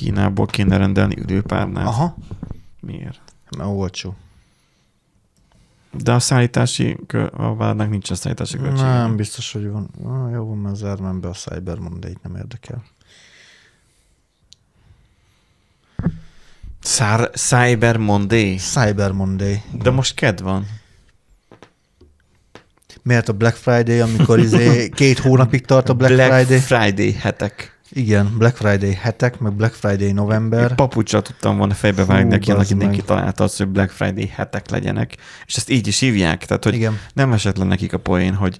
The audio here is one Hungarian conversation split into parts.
Kínából kéne rendelni ülőpárnát. Aha, Miért? mert olcsó. De a szállítási, a várnak nincs a szállítási költsége. Nem, biztos, hogy van. Ah, jó, van, mert zárnám be a Cyber Monday, nem érdekel. Szár, Cyber Monday? Cyber Monday. De most ked van. Miért a Black Friday, amikor izé két hónapig tart a Black, Black Friday? Friday hetek. Igen, Black Friday hetek, meg Black Friday november. Papucsal tudtam volna fejbe vágni neki, annak mindenki találta azt, hogy Black Friday hetek legyenek. És ezt így is hívják. Tehát, hogy Igen. nem esett le nekik a poén, hogy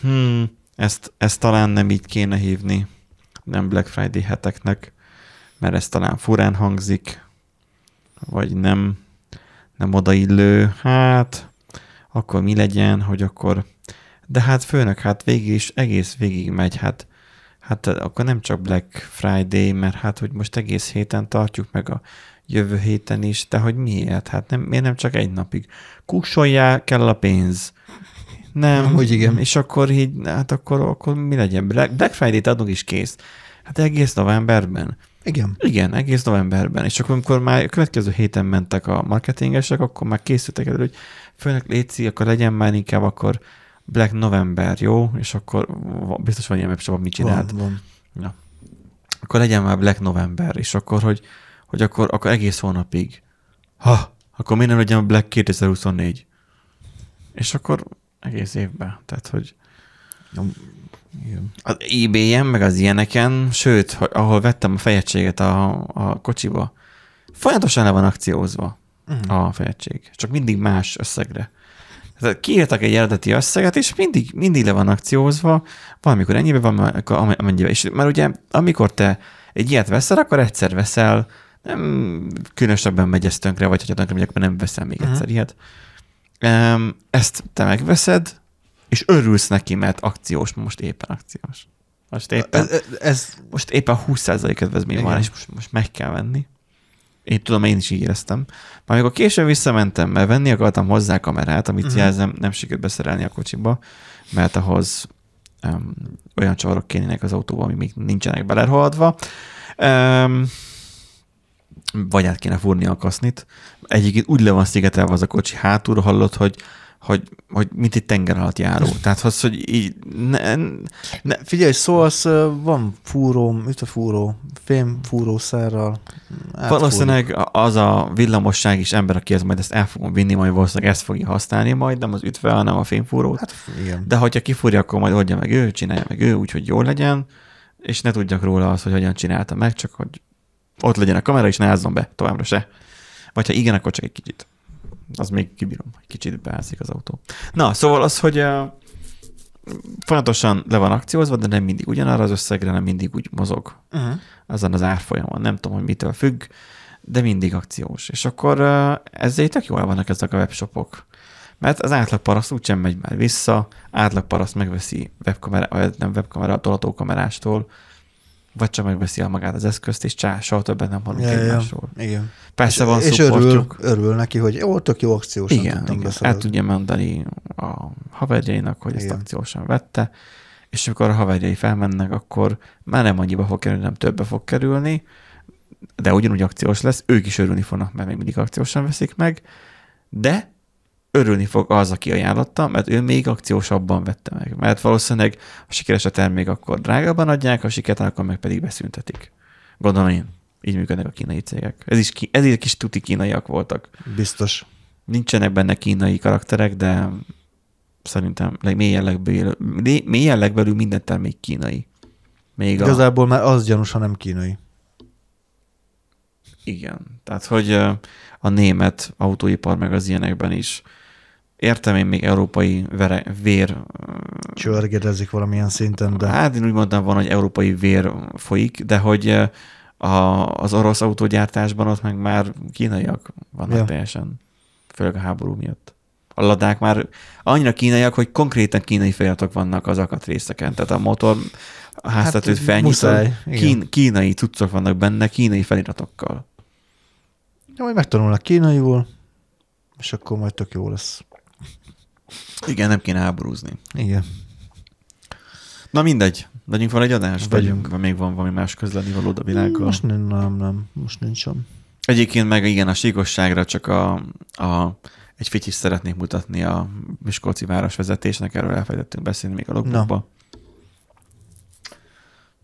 hmm, ezt, ezt talán nem így kéne hívni, nem Black Friday heteknek, mert ez talán furán hangzik, vagy nem, nem odaillő. Hát, akkor mi legyen, hogy akkor... De hát főnök, hát végig is egész végig megy, hát Hát akkor nem csak Black Friday, mert hát, hogy most egész héten tartjuk meg a jövő héten is, de hogy miért? Hát nem, miért nem csak egy napig? Kussoljál, kell a pénz. Nem. Amúgy igen. És akkor így, hát akkor, akkor mi legyen? Black Black Friday-t adunk is kész. Hát egész novemberben. Igen. Igen, egész novemberben. És akkor, amikor már a következő héten mentek a marketingesek, akkor már készültek elő, hogy főleg létszi, akkor legyen már inkább akkor Black November, jó? És akkor biztos van ilyen webshop, mit csinált. Van, van. Ja. Akkor legyen már Black November, és akkor, hogy, hogy akkor, akkor egész hónapig. Ha, akkor miért nem legyen Black 2024? És akkor egész évben. Tehát, hogy Igen. az eBay-en, meg az ilyeneken, sőt, ahol vettem a fejegységet a, a kocsiba, folyamatosan le van akciózva Mhm. a fejegység. Csak mindig más összegre. Tehát kiírtak egy eredeti összeget, és mindig, mindig le van akciózva, valamikor ennyibe, am- amennyibe. És már ugye, amikor te egy ilyet veszel, akkor egyszer veszel, nem különösebben megy ez tönkre, vagy hogyha tönkre megy, akkor nem veszel még egyszer ilyet. Ezt te megveszed, és örülsz neki, mert akciós, most éppen akciós. Most éppen, Ez, ez, most éppen 20% kedvezmény van, és most, most meg kell venni. Én tudom, én is így éreztem. Már amikor később visszamentem, mert venni akartam hozzá kamerát, amit uh-huh. jelzem, nem sikerült beszerelni a kocsiba, mert ahhoz um, olyan csavarok kénének az autóban, ami még nincsenek belerhaladva. Um, vagy át kéne fúrni a kasznit. Egyébként úgy le van szigetelve az a kocsi hátulra, hallott, hogy hogy, hogy mint egy tenger alatt járó. Tehát az, hogy így ne, ne, Figyelj, szólsz, van fúró, ütőfúró, fém fúrószerrel. átfúrjuk. Valószínűleg az a villamosság is ember, aki ez majd ezt el fogom vinni, majd valószínűleg ezt fogja használni majd, nem az ütve, hanem a fémfúrót. Hát igen. De hogyha kifúrja, akkor majd oldja meg ő, csinálja meg ő, úgyhogy jól legyen, és ne tudjak róla az, hogy hogyan csinálta meg, csak hogy ott legyen a kamera, és ne ázzon be továbbra se. Vagy ha igen, akkor csak egy kicsit. Az még kibírom, hogy kicsit beázik az autó. Na, szóval az, hogy uh, folyamatosan le van akciózva, de nem mindig ugyanarra az összegre, nem mindig úgy mozog Uh-huh. azon az árfolyamon. Nem tudom, hogy mitől függ, de mindig akciós. És akkor uh, ezzel tök jól vannak ezek a webshopok. Mert az átlag paraszt úgysem megy már vissza, átlag paraszt megveszi webkamera, nem webkamera, tolatókamerástól, vagy csak megveszi el magát az eszközt, és csá, soha többet nem hallunk Ja, ja, egymásról. igen. Persze van és örül, örül neki, hogy jó, tök jó akciósan Igen, tudtam igen. el tudja mondani a haverjainak, hogy ezt Igen. akciósan vette, és amikor a haverjai felmennek, akkor már nem annyiba fog kerülni, nem többbe fog kerülni, de ugyanúgy akciós lesz, ők is örülni fognak, mert még mindig akciósan veszik meg, de örülni fog az, aki ajánlotta, mert ő még akciósabban vette meg. Mert valószínűleg a sikeres a termék akkor drágában adják, a sikertelen akkor meg pedig beszüntetik. Gondolom én. Így működnek a kínai cégek. Ez is, ki- ezért kis tuti kínaiak voltak. Biztos. Nincsenek benne kínai karakterek, de szerintem leg- mélyen legbelül, lé- mélyen legbelül minden termék kínai. Még a, Igazából már az gyanús, ha nem kínai. Igen. Tehát, hogy a német autóipar meg az ilyenekben is értem én még európai vere, vér, Csörgedezik valamilyen szinten, de hát én úgy mondtam van, hogy európai vér folyik, de hogy ö, a, az orosz autógyártásban ott meg már kínaiak vannak Ja. teljesen, főleg a háború miatt. A ladák már annyira kínaiak, hogy konkrétan kínai feliratok vannak az akatrészeken. Tehát a motor a háztetőt Hát, felnyitod, kín, kínai cuccok vannak benne, kínai feliratokkal. Ja, majd megtanulnak kínaiul, és akkor majd tök jó lesz. Igen, nem kéne háborúzni. Igen. Na mindegy, legyünk van egy adás? Vegyünk. Vagy még van valami más közleni való a világgal? Most nem, nem, nem, most nincs sem. Egyébként meg igen, a síkosságra csak a, a egy fityis szeretnék mutatni a Miskolci városvezetésnek, erről elfelejtettünk beszélni még a logbookba.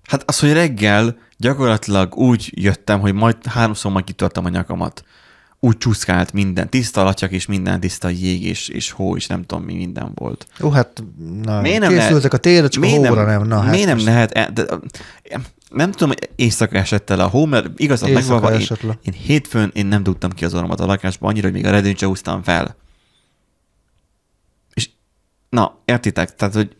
Hát az, hogy reggel gyakorlatilag úgy jöttem, hogy majd háromszor majd kitörtem a nyakamat. Úgy csúszkált minden, tiszta alatyak és minden tiszta jég és, és hó és nem tudom mi minden volt. Jó, hát na, Miért nem készültek lehet- a térre, csak a hóra nem. Na, hát miért nem lehet? e- De, nem tudom, hogy éjszaka esett el a hó, mert igazad megvalva, én, le. én hétfőn én nem tudtam ki az orromat a lakásba, annyira, hogy még a redőnyt húztam fel. És na, értitek? Tehát, hogy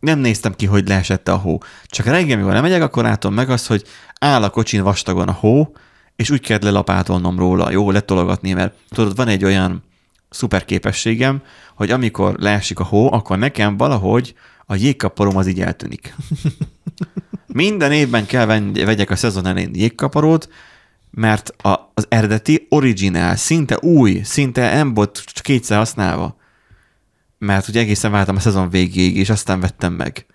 nem néztem ki, hogy leesett a hó. Csak reggel, amikor lemegyek, akkor látom meg azt, hogy áll a kocsin vastagon a hó, és úgy kell lelapátolnom róla, jó, letologatni, mert tudod, van egy olyan szuper képességem, hogy amikor leesik a hó, akkor nekem valahogy a jégkaparom az így eltűnik. Minden évben kell venni- vegyek a szezon elején jégkaparót, mert a, az eredeti, originál, szinte új, szinte nem volt csak kétszer használva. Mert ugye egészen vártam a szezon végéig, és aztán vettem meg.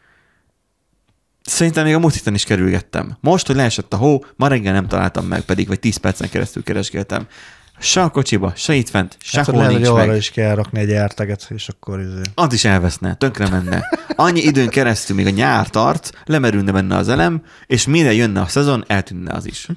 Szerintem még a múlt héten is kerülgettem. Most, hogy leesett a hó, ma reggel nem találtam meg, pedig vagy 10 percen keresztül keresgéltem. Se a kocsiba, se itt fent, Hát, hogy sehol lehet, hogy nincs arra meg. is kell rakni egy érteget, és akkor izé. Az is elveszne, tönkre menne. Annyi időn keresztül, még a nyár tart, lemerülne benne az elem, és mire jönne a szezon, eltűnne az is.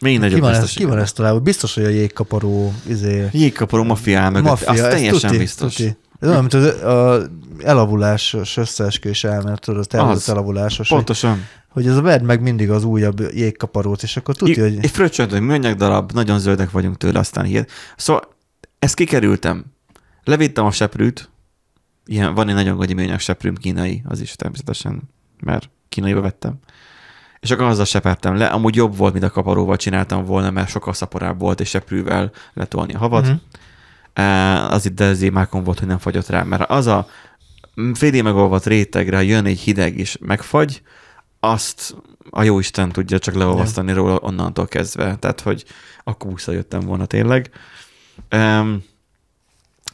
Még Ki nagyobb van, ez, ki van ezt találva? Biztos, hogy a jégkaparó izé, Jégkaparó mafia áll mögött, Maffia, az ez teljesen tuti, biztos. Tuti. Ez olyan, mint az a elavulás, összeesküvés elmélet, tudod, Az. elavulásos, hogy, Pontosan. hogy ez a vedd meg mindig az újabb jégkaparót, és akkor tudja, hogy Egy fröccsönt, hogy műanyag darab, nagyon zöldek vagyunk tőle, aztán hihet. Szóval ezt kikerültem. Levittem a seprűt, ilyen, van egy nagyon gagyi műanyag seprűm, kínai, az is természetesen, mert kínaiba vettem. És akkor azzal sepertem le. Amúgy jobb volt, mint a kaparóval csináltam volna, mert sokkal szaporább volt, és seprűvel letolni a havat. Mhm. Az itt dezémákon volt, hogy nem fagyott rá, mert az a félig megolvadt rétegre jön egy hideg és megfagy, azt a jó Isten tudja csak leolvasztani róla onnantól kezdve. Tehát, hogy akkor visszajöttem volna tényleg.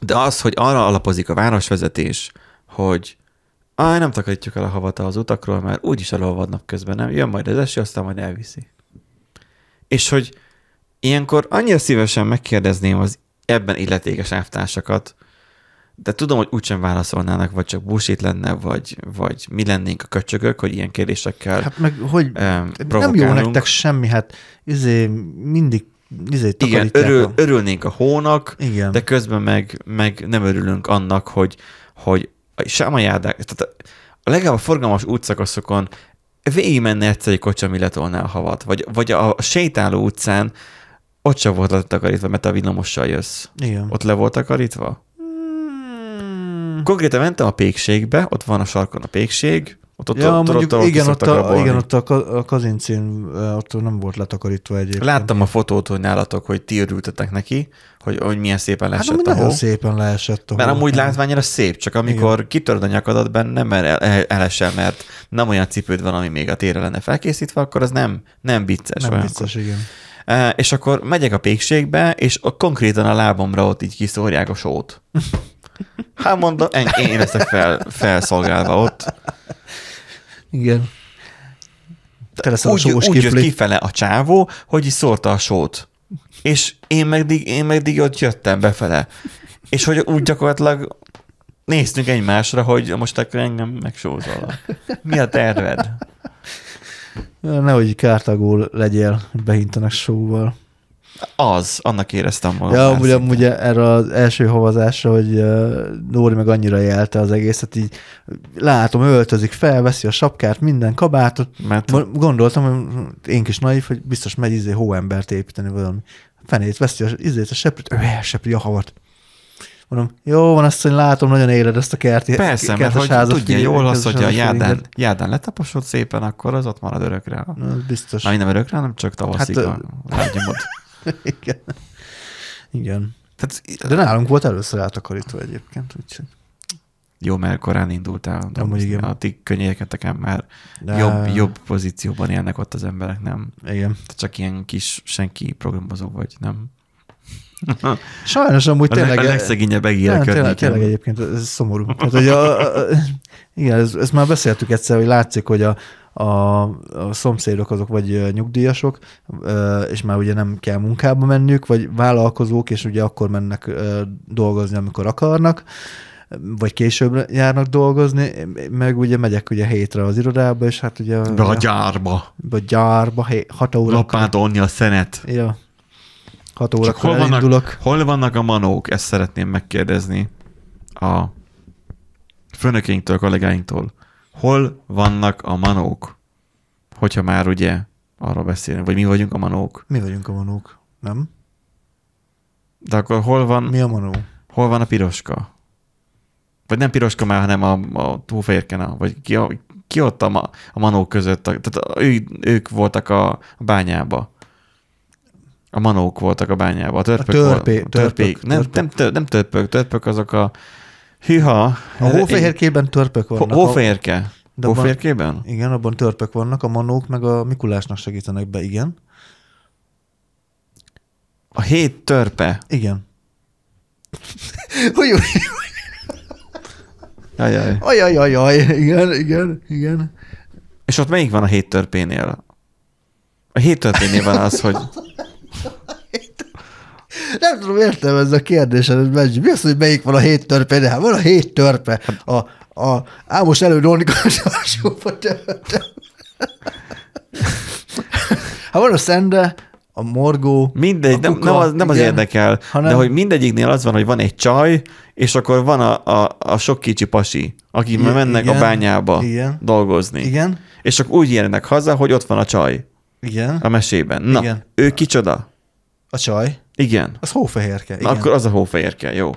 De az, hogy arra alapozik a városvezetés, hogy Aj, nem takarítjuk el a havat az utakról, mert úgyis elolvadnak közben, nem? Jön majd az eső, aztán majd elviszi. És hogy ilyenkor annyira szívesen megkérdezném az ebben illetékes elvtársakat, de tudom, hogy úgysem válaszolnának, vagy csak bullshit lenne, vagy, vagy mi lennénk a köcsögök, hogy ilyen kérdésekkel hát meg hogy um, nem jó nektek semmi, hát izé mindig izé Igen, örül, a- örülnénk a hónak, Igen. de közben meg, meg nem örülünk annak, hogy, hogy sem a járdák, tehát a legalább a forgalmas útszakaszokon végig menne egyszer egy kocsi, ami letolná a havat, vagy, vagy a, a sétáló utcán ott sem volt letakarítva, mert a villamossal jössz. Igen. Ott le volt takarítva? Mm. Konkrétan mentem a pékségbe, ott van a sarkon a pékség, ott, ott, Ja, ott, mondjuk, ott, ott igen, ott a, rabolni. igen, ott a, a kazincén ö, ott nem volt letakarítva egyébként. Láttam a fotót, hogy nálatok, hogy ti örültetek neki, hogy, hogy milyen szépen hát leesett amúgy a hó. szépen leesett a Mert hó. amúgy látványra szép, csak amikor kitörd a nyakadat benne, mert el, el, elesel, mert nem olyan cipőd van, ami még a térre lenne felkészítve, akkor az nem, nem vicces. Nem olyankor. vicces, igen. És akkor megyek a pékségbe, és a, konkrétan a lábamra ott így kiszórják a sót. Hát mondom, én, én leszek fel, felszolgálva ott. Igen. Te leszel a Úgy, sós úgy jött kifele a csávó, hogy így szórta a sót. És én meg, én meg ott jöttem befele. És hogy úgy gyakorlatilag néztünk egymásra, hogy most akkor engem megsózol. Mi a terved? Nehogy így kártagó legyél, behintenek sóval. Az, annak éreztem magam. Ja, amúgy, amúgy erre az első havazásra, hogy Nóri meg annyira jelte az egészet, így látom, öltözik, felveszi a sapkát, minden kabátot. Mert Gondoltam, hogy én kis naív, hogy biztos megy izé hóembert építeni valami. Fenét veszi a, izét a seprűt, ő elsepri a havat. Mondom, jó van, azt, hogy látom, nagyon éled ezt a kerti, persze, mert hogy házat, tudja jól az, kertes hogy a jádán, jádán letaposod szépen, akkor az ott marad örökre. Na, biztos. Na, nem örökre, hanem csak tavaszig Hát, a lágyomot. Igen. Igen. Tehát, De nálunk volt először eltakarítva egyébként, úgyhogy. jó, mert korán indultál. dolgozni. igen. A ti könnyéketeken már De... jobb, jobb pozícióban élnek ott az emberek, nem? Igen. Te csak ilyen kis senki programozó vagy, nem? Sajnos amúgy A, tényleg... a legszegényebb egére tényleg, tényleg egyébként ez szomorú. Tehát, hogy a, a, a, igen, ezt, ezt már beszéltük egyszer, hogy látszik, hogy a, a, a szomszédok azok vagy nyugdíjasok, és már ugye nem kell munkába mennük, vagy vállalkozók, és ugye akkor mennek dolgozni, amikor akarnak, vagy később járnak dolgozni, meg ugye megyek ugye hétre az irodába, és hát ugye Be a gyárba. vagy gyárba, hé- hat óra. Lapátolni a szenet. Ja. Hat Csak órakor hol vannak, elindulok. hol vannak a manók? Ezt szeretném megkérdezni a főnökeinktől, kollégáinktól. Hol vannak a manók? Hogyha már ugye arról beszélünk, vagy mi vagyunk a manók. Mi vagyunk a manók, nem? De akkor hol van, Mi a manó? hol van a piroska? Vagy nem piroska már, hanem a, a túlférkena, vagy ki, a, ki ott a, ma, a manók között? Tehát a- ő, ők voltak a, a bányába. A manók voltak a bányába. A törpök. törpé- volt- törpék. törpök, Nem, törpök. nem, tör, nem törpök, törpök azok a hűha. A hófehérkében törpök vannak. Hó- Hófehérke. De abban- Hófehérkében? Igen, abban törpök vannak, a manók meg a Mikulásnak segítenek be, igen. A hét törpe. Igen. Ujj, Ajaj. Ajaj, ajaj, igen, igen, igen. És ott melyik van a hét törpénél? A hét törpénél van az, hogy Nem tudom értelmezni a kérdésed, hogy. Mi az, hogy melyik van a hét törpe? De hát van a hét törpe. A, a Ámos elő Rónikas alsóba törpe. Hát van a Szende, a Morgó, Mindegy, a nem, kuka, nem, az, nem az igen. érdekel, hanem... de hogy mindegyiknél az van, hogy van egy csaj, és akkor van a, a, a sok kicsi pasi, akik már mennek igen, a bányába igen. dolgozni. Igen, És csak úgy jönnek haza, hogy ott van a csaj igen. a mesében. Na, Igen. ő kicsoda? A csaj, Igen. az hófehérke. Na, Igen. akkor az a hófehérke, jó.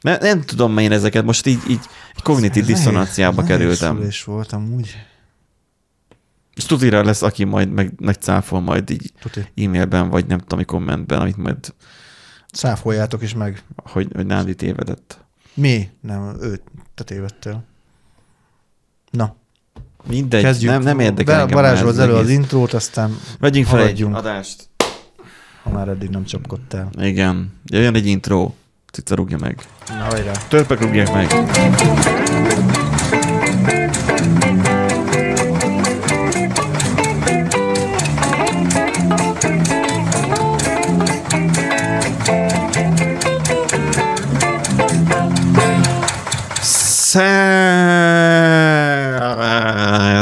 Ne, nem tudom én ezeket, most így, így kognitív diszonanciába kerültem. szülés volt amúgy. És tudira lesz, aki majd meg, megcáfol majd így Tuti. e-mailben, vagy nem tudom, kommentben, amit majd, Száfoljátok is meg. hogy, hogy Nándi tévedett. Mi? Nem, ő, te tévedtél. Na, Mindegy, kezdjük. nem, nem érdekel Be- engem elő az intrót, aztán Vegyünk fel egy adást. Ha már eddig nem csapkodtál. Igen. Jöjjön egy intro. Cica rúgja meg. Na, hajrá. Törpek rúgják meg.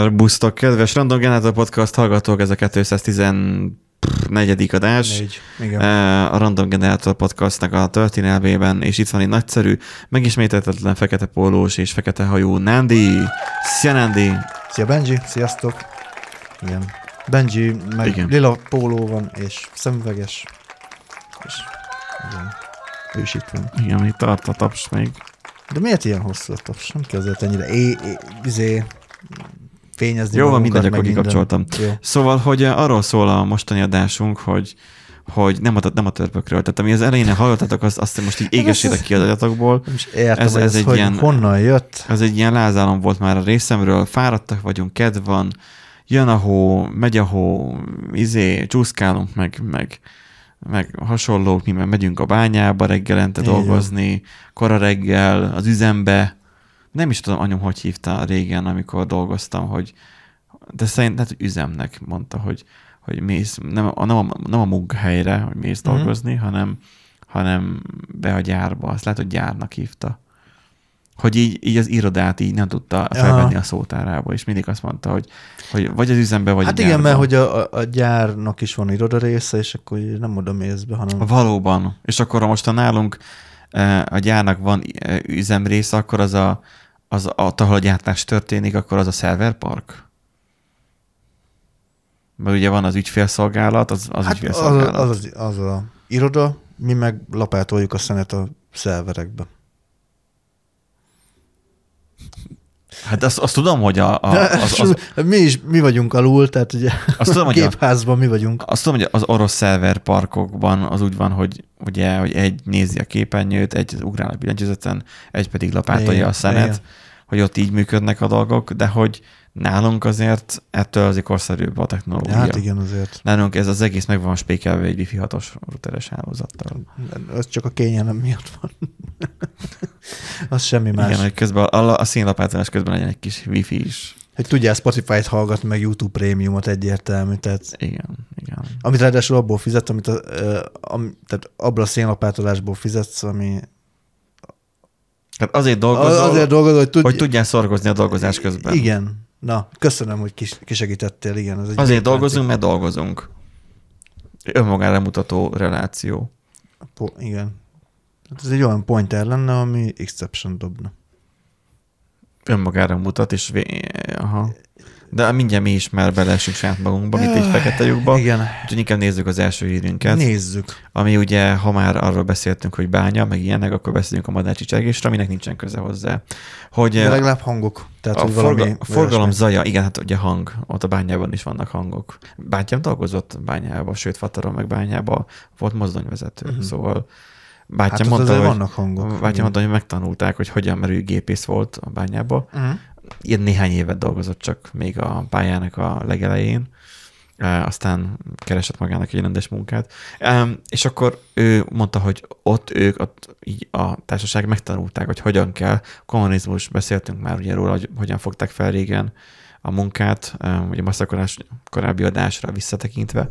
Szerbusztok, kedves Random Generator Podcast hallgatók, ez a 214. adás. Négy. Igen. Eh, a Random Generator podcastnak a történelmében, és itt van egy nagyszerű, megismételhetetlen fekete pólós és fekete hajú Nandi. Szia Nandi! Szia Benji, sziasztok. Igen. Benji, meg Igen. lila póló van, és szemüveges. És igen. Ő is itt van. Igen, itt tart a taps még. De miért ilyen hosszú a taps? Nem kell azért ennyire é, é, izé, fényezni Jó, van, mindegy, akkor kikapcsoltam. Jó. Szóval, hogy eh, arról szól a mostani adásunk, hogy hogy nem a, nem a törpökről. Tehát ami az elején hallottatok, azt, azt most így égessétek ki az. Nem is értem, Ez- ez, ez egy hogy ilyen- honnan jött. Ez egy ilyen lázálom volt már a részemről, fáradtak vagyunk, kedv van, jön a hó, megy a hó, izé, csúszkálunk, meg, meg, meg hasonlók, mi meg megyünk a bányába reggelente Így dolgozni, kora reggel, az üzembe. Nem is tudom, anyum hogy hívta régen, amikor dolgoztam, hogy de szerint lehet, hogy üzemnek mondta, hogy, hogy mész, nem a, nem a, nem a munkahelyre, hogy mész Mhm. dolgozni, hanem, hanem be a gyárba. Azt lehet, hogy gyárnak hívta. Hogy így, így az irodát így nem tudta felvenni a szótárába, és mindig azt mondta, hogy, hogy vagy az üzembe, vagy hát a igen, gyárba. mert hogy a, a, gyárnak is van iroda része, és akkor nem oda mész be, hanem... Valóban. És akkor most a nálunk a gyárnak van üzemrésze, akkor az a, az a, ahol a gyártás történik, akkor az a szerverpark? Mert ugye van az ügyfélszolgálat, az, az hát az, ügyfélszolgálat. az, az, az a iroda, mi meg lapátoljuk a szenet a szerverekbe. Hát azt, azt tudom, hogy a, a, az, az, mi is, mi vagyunk alul, tehát ugye azt tudom, a hogy a, gépházban mi vagyunk. azt tudom, hogy az orosz szerverparkokban az úgy van, hogy ugye, hogy egy nézi a képernyőt, egy ugrál a billentyűzeten, egy pedig lapátolja a szenet, igen. hogy ott így működnek a dolgok, de hogy Nálunk azért ettől azért korszerűbb a technológia. Hát igen, azért. Nálunk ez az egész meg van spékelve egy Wi-Fi 6-os routeres hálózattal. Ez csak a kényelem miatt van. az semmi más. Igen, hogy közben a, a színlapátolás közben legyen egy kis Wi-Fi is. Hogy tudjál Spotify-t hallgatni, meg YouTube prémiumot egyértelmű. Tehát, Igen, igen. amit ráadásul abból fizet, amit a, am, tehát abból a szénlapátolásból fizetsz, ami Tehát azért dolgozol, azért dolgozol, hogy, tud, hogy tudjál szorgozni a dolgozás közben. Igen. Na, köszönöm, hogy kis, kisegítettél, igen. Ez egy Azért dolgozunk, mert dolgozunk. Önmagára mutató reláció. Po- igen. Hát ez egy olyan pointer lenne, ami exception dobna. Önmagára mutat, és vé... Aha. De mindjárt mi is már beleesünk saját magunkba, mint egy fekete lyukba. Igen. Úgyhogy inkább nézzük az első hírünket. Nézzük. Ami ugye, ha már arról beszéltünk, hogy bánya, meg ilyenek, akkor beszéljünk a madárcsi csergésre, aminek nincsen köze hozzá. Hogy De legalább hangok. Tehát, a, hogy forga, forgalom olyasmi. zaja, igen, hát ugye hang, ott a bányában is vannak hangok. Bátyám dolgozott bányában, sőt, Fataron meg bányában volt mozdonyvezető, uh-huh. szóval bátyám Hát mondta, hogy, vannak hangok. bátyám mondta, hogy megtanulták, hogy hogyan, mert ő gépész volt a bányába. Uh-huh. Ilyen néhány évet dolgozott csak még a pályának a legelején, aztán keresett magának egy rendes munkát. És akkor ő mondta, hogy ott ők, ott így a társaság megtanulták, hogy hogyan kell. Kommunizmus, beszéltünk már ugye róla, hogy hogyan fogták fel régen a munkát, ugye masszakorás korábbi adásra visszatekintve.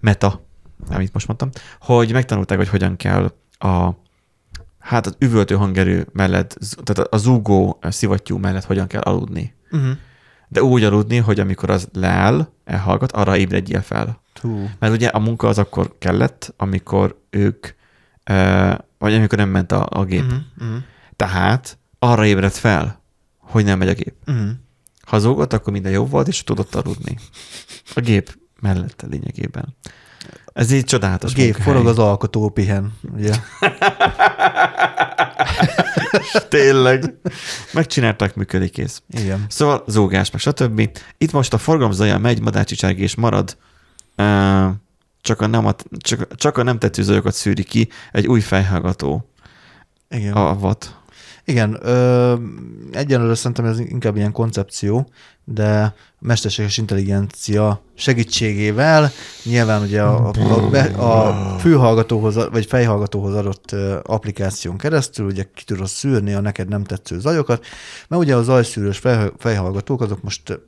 Meta, amit most mondtam, hogy megtanulták, hogy hogyan kell a hát az üvöltő hangerő mellett, tehát a zúgó szivattyú mellett hogyan kell aludni. Uh-huh. De úgy aludni, hogy amikor az leáll, elhallgat, arra ébredjél fel. Hú. Mert ugye a munka az akkor kellett, amikor ők, vagy amikor nem ment a, a gép. Uh-huh. Uh-huh. Tehát arra ébredt fel, hogy nem megy a gép. Uh-huh. Ha zúgott, akkor minden jó volt, és tudott aludni. A gép mellette lényegében. Ez így A csodálatos gép munkahely. forog, az alkotó pihen. Ugye? Tényleg. Megcsinálták, működik kész. Igen. Szóval zúgás, meg stb. Itt most a forgalom zaja megy, madárcsicsergés marad, uh, csak a, nem, csak, csak a nem tetsző zajokat szűri ki egy új fejhallgató. Igen. A watt. Igen, ö, egyenlőre szerintem ez inkább ilyen koncepció, de mesterséges intelligencia segítségével nyilván ugye a, a, be- a fülhallgatóhoz, vagy fejhallgatóhoz adott applikáción keresztül ugye ki tudod szűrni a neked nem tetsző zajokat, mert ugye a zajszűrős fej, fejhallgatók azok most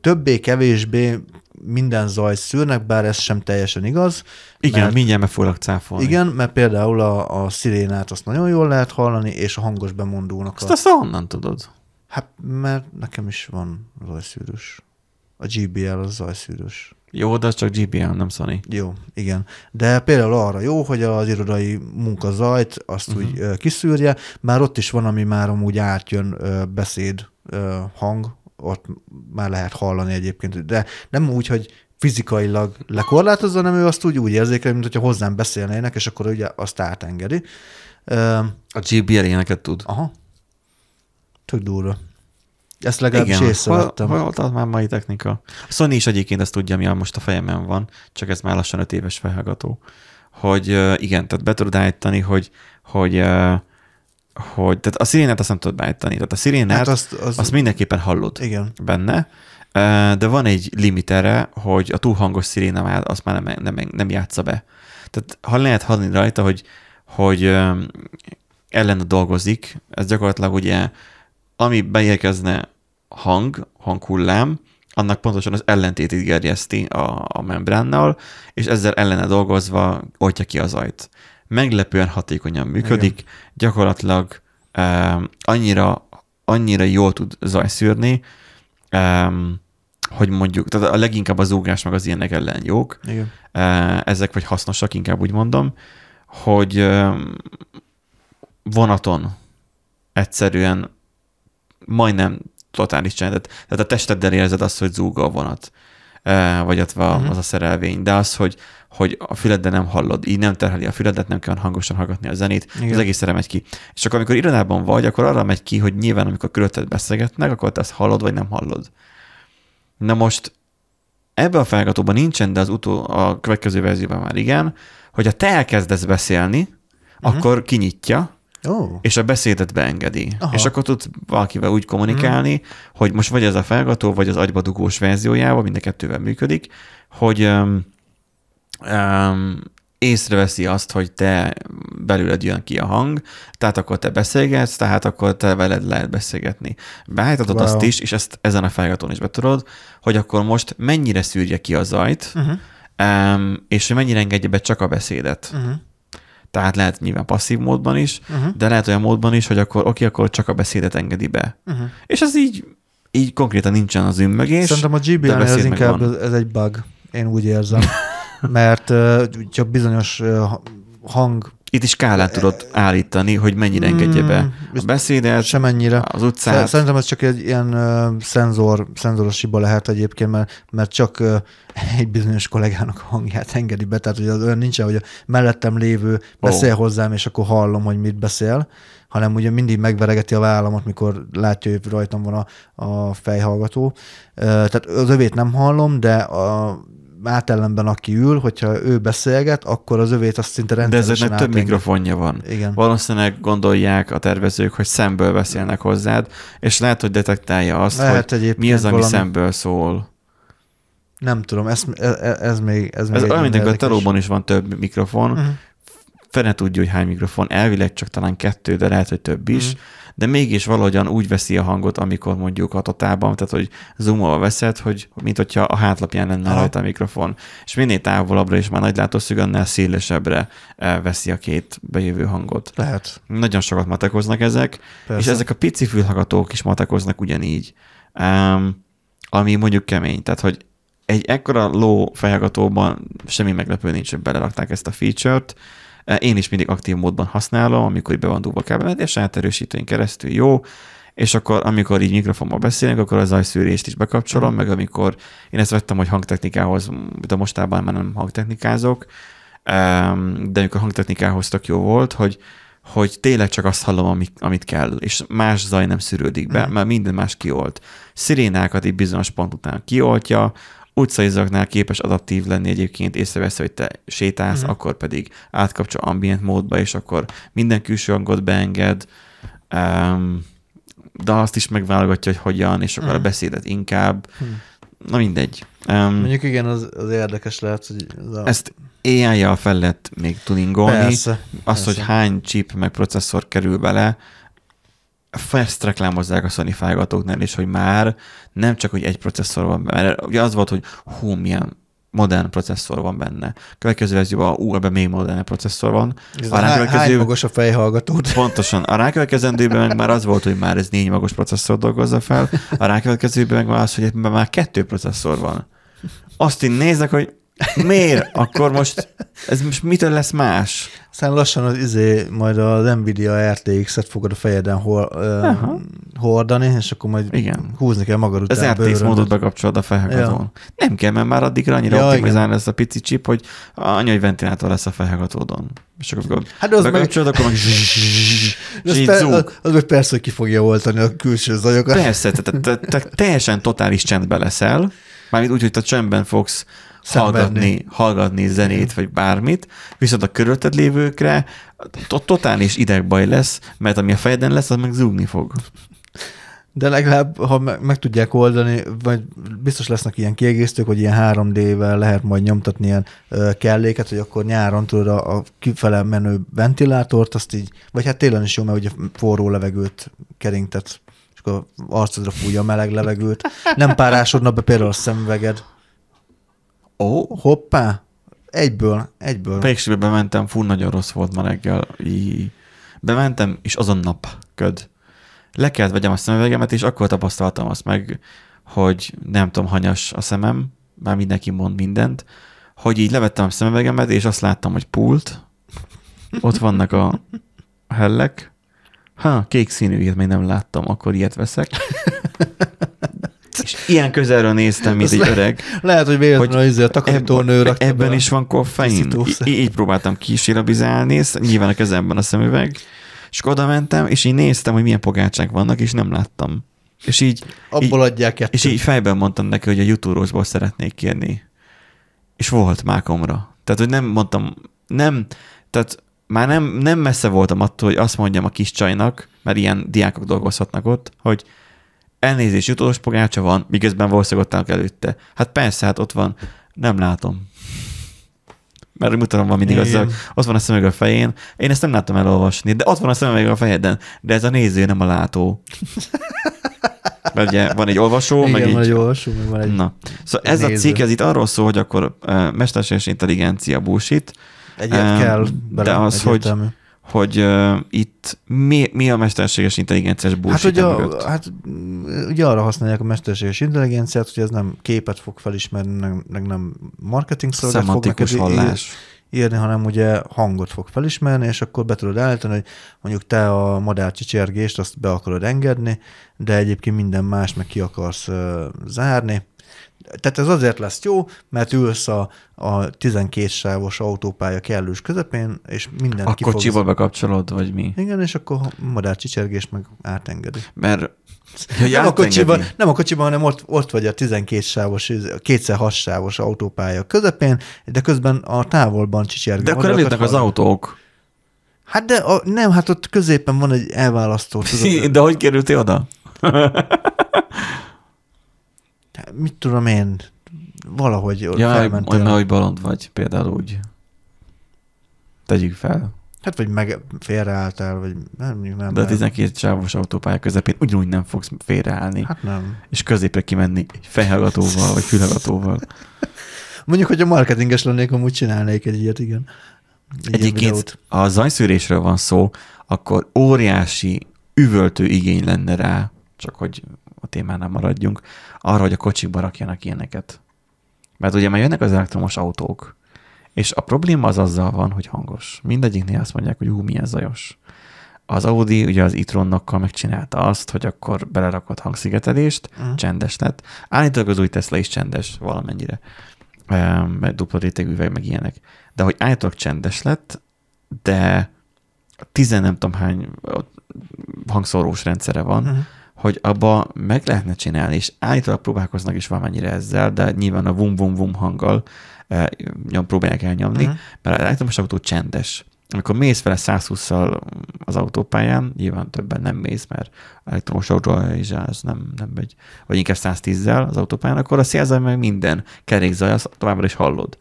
többé-kevésbé minden zaj szűrnek, bár ez sem teljesen igaz. Igen, mert- mindjárt meg foglak cáfolni. Igen, mert például a, a szirénát azt nagyon jól lehet hallani, és a hangos bemondónak Azt a... azt honnan tudod? Hát, mert nekem is van zajszűrős. A GBL az zajszűrős. Jó, de az csak GBL, nem Sony. Jó, igen. De például arra jó, hogy az irodai munkazajt azt uh-huh. úgy kiszűrje, már ott is van, ami már amúgy átjön beszéd hang, ott már lehet hallani egyébként, de nem úgy, hogy fizikailag lekorlátozza, hanem ő azt úgy, úgy érzékel, mint hogyha hozzám beszélnének, és akkor ugye azt átengedi. A GBL ilyeneket tud. aha. Tök durva. Ezt legalábbis észrevettem. Hol, hol tart már mai technika? A Sony is egyébként ezt tudja, ami a most a fejemen van, csak ez már lassan öt éves felhallgató. Hogy igen, tehát be tudod állítani, hogy, hogy, hogy tehát a szirénát azt nem tudod beállítani. Tehát a szirénát Hát azt, azt, az, azt mindenképpen hallod igen. benne, de van egy limitere, hogy a túl hangos sziréna már azt már nem, nem, nem játsza be. Tehát ha lehet hallani rajta, hogy, hogy ellene dolgozik, ez gyakorlatilag ugye, ami beérkezne hang, hanghullám, annak pontosan az ellentétét gerjeszti a, a membránnal, és ezzel ellene dolgozva oltja ki az ajt. Meglepően hatékonyan működik, Igen. gyakorlatilag um, annyira, annyira jól tud zajszűrni, um, hogy mondjuk, tehát a leginkább a zúgás meg az ilyenek ellen jók, Igen. uh, ezek vagy hasznosak, inkább úgy mondom, hogy um, vonaton egyszerűen majdnem totális csendet. Tehát a testeddel érzed azt, hogy zúg a vonat, eh, vagy atva Mhm. az a szerelvény, de az, hogy, hogy a füleddel nem hallod, így nem terheli a füledet, nem kell hangosan hallgatni a zenét, Igen. Az egész megy ki. És akkor, amikor irodában vagy, akkor arra megy ki, hogy nyilván, amikor körülötted beszélgetnek, akkor te ezt hallod, vagy nem hallod. Na most ebben a felgatóban nincsen, de az utó, a következő verzióban már igen, hogy ha te elkezdesz beszélni, uh-huh. akkor kinyitja, Ó, és a beszédet beengedi. Aha. És akkor tud valakivel úgy kommunikálni, Mhm. hogy most vagy ez a felgató, vagy az agybadugós verziójával, mind a kettővel működik, hogy um, um, észreveszi azt, hogy te belőled jön ki a hang, tehát akkor te beszélgetsz, tehát akkor te veled lehet beszélgetni. Beállíthatod Wow. azt is, és ezt ezen a felgatón is betudod, hogy akkor most mennyire szűrje ki a zajt, uh-huh. um, és hogy mennyire engedje be csak a beszédet. Uh-huh. Tehát lehet nyilván passzív módban is, Uh-huh. de lehet olyan módban is, hogy akkor oké, akkor csak a beszédet engedi be. Uh-huh. És ez így, így konkrétan nincsen az ümmögés. Szerintem a GBL-nél ez inkább ez egy bug, én úgy érzem. Mert csak bizonyos hang Itt is skálát tudod állítani, hogy mennyire engedje be Mm, a beszédet, semennyire. az utcát. Szerintem ez csak egy ilyen szenzor, szenzoros hiba lehet egyébként, mert, mert csak egy bizonyos kollégának a hangját engedi be, tehát hogy az olyan nincsen, hogy a mellettem lévő beszél hozzám, és akkor hallom, hogy mit beszél, hanem ugye mindig megveregeti a vállamat, mikor látja, hogy rajtam van a, a fejhallgató. Tehát az övét nem hallom, de a átellenben, aki ül, hogyha ő beszélget, akkor az övét azt szinte De rendszeresen ezeknek több átengedi. mikrofonja van. Igen. Valószínűleg gondolják a tervezők, hogy szemből beszélnek hozzád, és lehet, hogy detektálja azt, Lehet hogy mi az, ami valami- szemből szól. Nem tudom, ez, ez, ez még ez, még Ez egy olyan, mint a telóban is van több mikrofon, Mhm. fene tudja, hogy hány mikrofon, elvileg csak talán kettő, de lehet, hogy több is, Mhm. De mégis valahogyan úgy veszi a hangot, amikor mondjuk a totálban, tehát hogy zoomolva veszed, hogy mint hogyha a hátlapján lenne rajta a mikrofon, és minél távolabbra és már nagy látószög, annál szélesebbre eh, veszi a két bejövő hangot. Lehet. Nagyon sokat matekoznak ezek, Persze. és ezek a pici fülhallgatók is matekoznak ugyanígy, um, ami mondjuk kemény. Tehát, hogy egy ekkora ló fejhallgatóban semmi meglepő nincs, hogy belerakták ezt a feature-t. Én is mindig aktív módban használom, amikor így be van dugva a kábel, de saját erősítőn keresztül jó, és akkor amikor így mikrofonban beszélünk, akkor a zajszűrést is bekapcsolom, meg amikor én ezt vettem, hogy hangtechnikához, de mostában már nem hangtechnikázok, de amikor hangtechnikához tök jó volt, hogy hogy tényleg csak azt hallom, amit, amit kell, és más zaj nem szűrődik be, Mhm. mert minden más kiolt. Szirénákat egy bizonyos pont után kioltja, utcai zaknál képes adaptív lenni egyébként, észrevesz, hogy te sétálsz, Mhm. akkor pedig átkapcsol ambient módba, és akkor minden külső hangot beenged, um, de azt is megválogatja, hogy hogyan, és akkor a Mhm. beszédet inkább. Hm. Na mindegy. Um, Mondjuk igen, az, az érdekes lehet, hogy ez a... ezt AI-jal fel lehet még tuningolni. Persze. Azt, persze. hogy hány chip meg processzor kerül bele, ezt reklámozzák a Sony fájgatóknál is, hogy már nem csak, hogy egy processzor van benne, mert ugye az volt, hogy hú, milyen modern processzor van benne. Következő verzióban, ú, ebben még modern processzor van. Ez A a hány, rákövetkező, magos a fejhallgatót? pontosan, a rákövetkezendőben meg már az volt, hogy már ez négy magos processzor dolgozza fel, a rákövetkezőben meg már az, hogy ebben már kettő processzor van. Azt én nézek, hogy miért? Akkor most ez most mitől lesz más? Aztán lassan az izé, majd az Nvidia RTX-et fogod a fejeden ö, Aha. hordani, és akkor majd Igen. húzni kell magad után. Az RTX módot bekapcsolod a felhallgatón. Ja. Nem kell, mert már addigra annyira Ja, optimizálni lesz a pici chip, hogy annyi, hogy ventilátor lesz a felhallgatódon. És akkor Hát az meg, bekapcsolod, akkor meg az, per, az, az meg persze, hogy ki fogja oltani a külső zajokat. Persze, te, te, te, te teljesen totális csendbe leszel, mármint úgy, hogy te csendben fogsz Szenvedni. hallgatni, hallgatni zenét, vagy bármit, viszont a körülötted lévőkre to- totális idegbaj lesz, mert ami a fejeden lesz, az meg zúgni fog. De legalább, ha meg, meg tudják oldani, vagy biztos lesznek ilyen kiegészítők, hogy ilyen 3D-vel lehet majd nyomtatni ilyen ö, kelléket, hogy akkor nyáron tudod a, a kifele menő ventilátort, azt így, vagy hát télen is jó, mert ugye forró levegőt keringtet, és akkor arcodra fújja a meleg levegőt. Nem párásodna be például a szemüveged. Ó, Hoppá! Egyből, egyből. Pékségbe bementem, fú, nagyon rossz volt ma reggel. Í. Bementem, és azon nap köd. Le kellett vegyem a szemüvegemet, és akkor tapasztaltam azt meg, hogy nem tudom, hanyas a szemem, már mindenki mond mindent, hogy így levettem a szemüvegemet, és azt láttam, hogy pult, ott vannak a hellek, ha, kék színű, ilyet még nem láttam, akkor ilyet veszek. És ilyen közelről néztem, mint egy öreg, Lehet, hogy véletlenül Hogy izé a takarítónő rakta Ebben be. is van koffein. Í- így próbáltam kísérabizálni, nyilván a kezemben a szemüveg, és oda mentem, és így néztem, hogy milyen pogácsák vannak, és nem láttam. És így, Abból adják kettőt. és így fejben mondtam neki, hogy a jutúrósból szeretnék kérni. És volt mákomra. Tehát, hogy nem mondtam, nem, tehát már nem, nem messze voltam attól, hogy azt mondjam a kis csajnak, mert ilyen diákok dolgozhatnak ott, hogy elnézés, utolsó pogácsa van, miközben valószínűleg ott állnak előtte. Hát persze, hát ott van. Nem látom. Mert mutatom van mindig azzal, hogy ott van a szemüveg a fején. Én ezt nem látom elolvasni, de ott van a szemüveg a fejeden. De ez a néző, nem a látó. Mert ugye van egy olvasó, Igen, meg van egy... egy olvasó, meg van egy... Na. Szóval ez a néző. cikk, ez itt arról szól, hogy akkor uh, mesterséges intelligencia bullshit, egy ilyet Em, kell de bele, az, hogy- egyértelmű. hogy uh, itt mi, mi a mesterséges intelligenciás Hát bullshit ugye, mögött. a, hát mm, ugye arra használják a mesterséges intelligenciát, hogy ez nem képet fog felismerni, meg, meg nem marketing szolgálat fog neked hallás. írni, hanem ugye hangot fog felismerni, és akkor be tudod állítani, hogy mondjuk te a madár csicsergést azt be akarod engedni, de egyébként minden más meg ki akarsz uh, zárni. Tehát ez azért lesz jó, mert ülsz a, a 12 sávos autópálya kellős közepén, és minden A ki fog- kocsiba bekapcsolod, vagy mi? Igen, és akkor madár csicsergést meg átengedi. Mert hogy nem, a átengedi. nem a kocsiban, hanem ott, ott vagy a 12 sávos, kétszer 6 sávos autópálya közepén, de közben a távolban csicsergő. De akkor nem az autók. Hát de a, nem, hát ott középen van egy elválasztó. Tudod, De hogy kerültél oda? Mit tudom én, valahogy Ja, felmentél. olyan, hogy balond vagy, például úgy. Tegyük fel. Hát vagy meg félreálltál, vagy nem, nem. De a nem. 12 sávos autópálya közepén ugyanúgy nem fogsz félreállni, Hát nem. és középre kimenni egy fejhallgatóval, vagy fülhallgatóval. Mondjuk, hogy a marketinges lennék, amúgy csinálnék egy ilyet, igen. Egy Egyébként ha a zajszűrésről van szó, akkor óriási üvöltő igény lenne rá, csak hogy a témánál maradjunk, arra, hogy a kocsikba rakjanak ilyeneket. Mert ugye már jönnek az elektromos autók, és a probléma az azzal van, hogy hangos. Mindegyiknél azt mondják, hogy hú, milyen zajos. Az Audi ugye az e-tronnokkal megcsinálta azt, hogy akkor belerakott hangszigetelést, Mhm. csendes lett. Állítólag az új Tesla is csendes valamennyire. Mert dupla rétegű üveg, meg ilyenek. De hogy állítólag csendes lett, de tizen nem tudom hány hangszórós rendszere van, Mhm. Hogy abba meg lehetne csinálni, és állítólag próbálkoznak is valamennyire ezzel, de nyilván a vum-vum-vum hanggal eh, nyom, próbálják elnyomni, Mhm. mert az elektromos autó csendes. Amikor mész vele 120-szal az autópályán, nyilván többen nem mész, mert elektromos autó az nem, nem megy, vagy inkább 110-zel az autópályán, akkor a szélzaj meg minden kerékzaj, azt továbbra is hallod.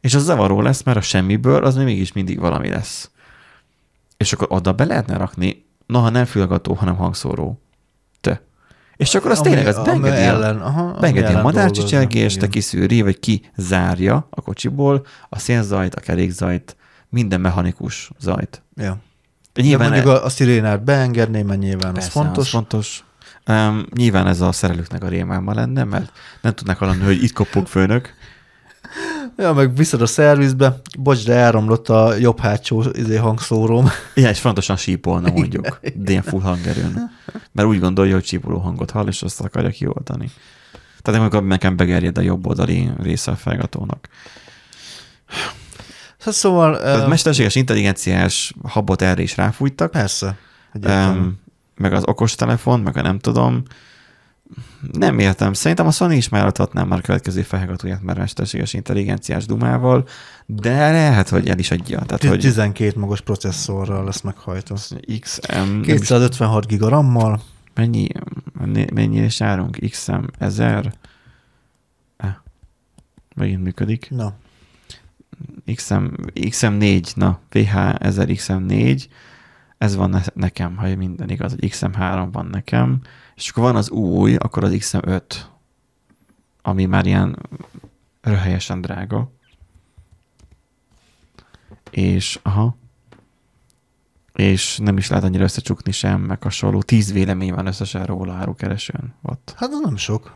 És az zavaró lesz, mert a semmiből az még mégis mindig valami lesz. És akkor oda be lehetne rakni, noha nem fülgató, hanem hangszóró. Te. És akkor az Ami- tényleg az beengedi, ellen, aha, beengedi a ellen madárcsicsergést, dolgoznak, kiszűri, vagy kizárja a kocsiból a szélzajt, a kerékzajt, minden mechanikus zajt. Ja. De Nyilván nyilván, mondjuk a, a szirénát beengedné, mert nyilván persze, az fontos. Az fontos. Um, nyilván ez a szerelőknek a rémálma lenne, mert nem tudnak hallani, hogy itt kopog főnök. Ja, meg viszed a szervizbe, bocs, de elromlott a jobb hátsó izé, hangszóróm. Igen, és fontosan sípolna mondjuk, de ilyen full hangerőn. Mert úgy gondolja, hogy sípoló hangot hall, és azt akarja kioldani. Tehát amikor nekem begerjed a jobb oldali része a felgatónak. Szóval... Tehát Uh, mesterséges intelligenciás habot erre is ráfújtak, persze. um, meg az okostelefon, meg a nem tudom. Nem értem. Szerintem a Sony is már adhatná már a következő felhallgatóját már mesterséges intelligenciás dumával, de lehet, hogy el is adja. Tehát, hogy 12 magos processzorral lesz meghajtva. XM, nem is 256 giga RAM-mal. Mennyi, mennyi is járunk? XM 1000? Eh, megint működik. Na, XM, XM4, na, VH 1000 XM4, ez van ne- nekem, ha minden igaz, hogy XM3 van nekem, és akkor van az új, akkor az XM5, ami már ilyen röhelyesen drága. És, aha, és nem is lehet annyira összecsukni sem, meg hasonló. Tíz vélemény van összesen róla árukeresőn. Ott. hát az nem sok.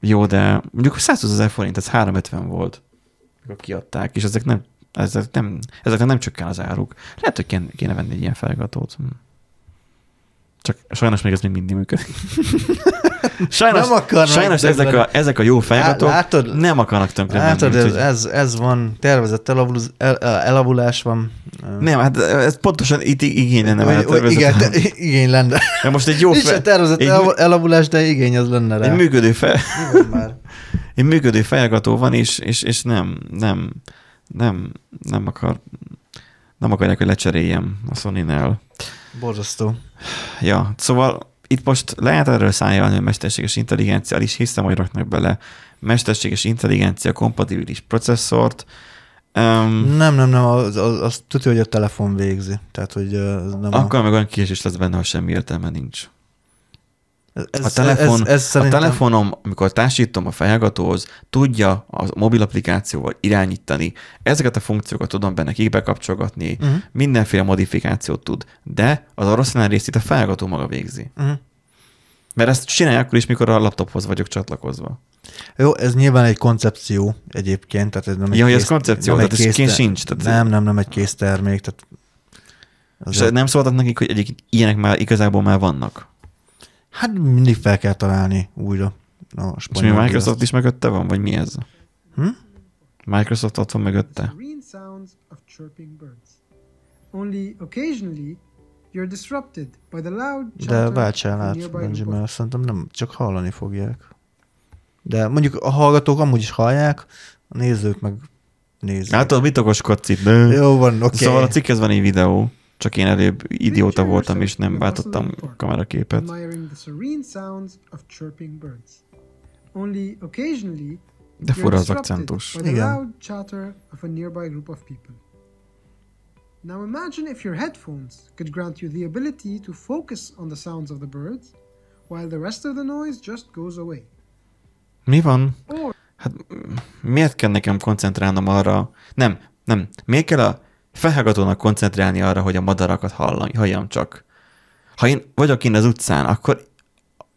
Jó, de mondjuk 120 ezer forint, ez 350 volt, amikor kiadták, és ezek nem, ezek nem, ezeknek nem csökken az áruk. Lehet, hogy kéne venni egy ilyen felgatót. Hm. Csak sajnos még ez még mindig működik. Sajnos, Nem akarnak sajnos ezek, a, ezek a jó felgatók Lá- látod? nem akarnak tönkre Látod, menni. ez, ez, ez van, tervezett elavulás, el, elavulás van. Nem, hát ez pontosan itt igény lenne már a Vagy- vagy igen, te, igény lenne. De most egy jó Nincs fel, a tervezett egy, el, elavulás, de igény az lenne rá. egy működő fel, már? egy működő felgató van, és, és, és nem, nem, nem, nem akar Nem akarják, hogy lecseréljem a Sony-nál. Borzasztó. Ja, szóval itt most lehet erről szállni a mesterséges intelligencia, is hiszem, hogy raknak bele mesterséges intelligencia kompatibilis processzort. Um, Nem, nem, nem, az, az, az tudja, hogy a telefon végzi. Tehát, hogy ez nem akkor meg olyan késés lesz benne, hogy semmi értelme nincs. A... Ez, A, telefon, ez, ez a szerintem, telefonom, amikor társítom a fejhallgatóhoz, tudja a mobil applikációval irányítani. Ezeket a funkciókat tudom benne bekapcsolgatni, Uh-huh, mindenféle modifikációt tud, de az oroszlán részt itt a fejhallgató maga végzi. uh-huh. Mert ezt csinálja akkor is, mikor a laptophoz vagyok csatlakozva. Jó, ez nyilván egy koncepció egyébként, tehát ez nem egy Ja, hogy ez kész- koncepció, nem tehát ez kész sincs. Tehát Nem, nem, nem egy kész termék. Tehát És az nem szóltak nekik, hogy egyik ilyenek már igazából már vannak. Hát mindig fel kell találni újra a És mi Microsoft viaszt. is mögötte van, vagy mi ez? Hm? Microsoft ott van mögötte? Only occasionally you're disrupted by the loud De váltsál át, Benji, mert szerintem nem csak hallani fogják. De mondjuk a hallgatók amúgy is hallják, a nézők meg nézik. Látod, mit okoskodsz itt? De... Jó van, oké. Okay. Szóval a cikkhez van egy videó, csak én előbb idióta voltam, és nem váltottam a kameraképet. De fura az akcentus. Igen. Now imagine if your headphones could grant you the ability to focus on the sounds of the birds, while the rest of the noise just goes away. Mi van? Hát miért kell nekem koncentrálnom arra? Nem, nem. Miért kell a felhallgatónak koncentrálni arra, hogy a madarakat hallam, halljam csak? Ha én vagyok én az utcán, akkor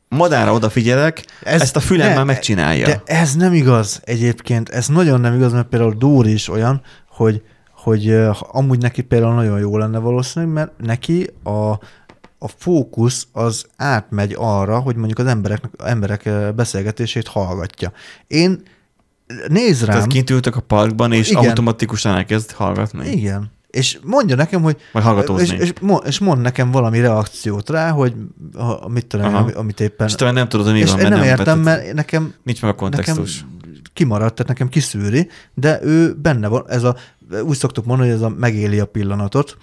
madára odafigyelek, ez, ezt a fülemmel ne, megcsinálja. De ez nem igaz egyébként, ez nagyon nem igaz, mert például Dóri is olyan, hogy, hogy amúgy neki például nagyon jó lenne valószínűleg, mert neki a, a fókusz az átmegy arra, hogy mondjuk az embereknek, emberek beszélgetését hallgatja. Én Tehát rám, kint ültök a parkban, és Igen. automatikusan elkezd hallgatni. igen, és mondja nekem, hogy Vagy hallgatózni. és, és, és mond nekem valami reakciót rá, hogy ha, mit tudom, Aha. ami- amit éppen... És talán nem tudod, hogy mi és van, mert nem nem értem, vetted- mert nekem Nincs meg a kontextus. Nekem kimaradt, tehát nekem kiszűri, de ő benne van, ez a, úgy szoktuk mondani, hogy ez a megéli a pillanatot,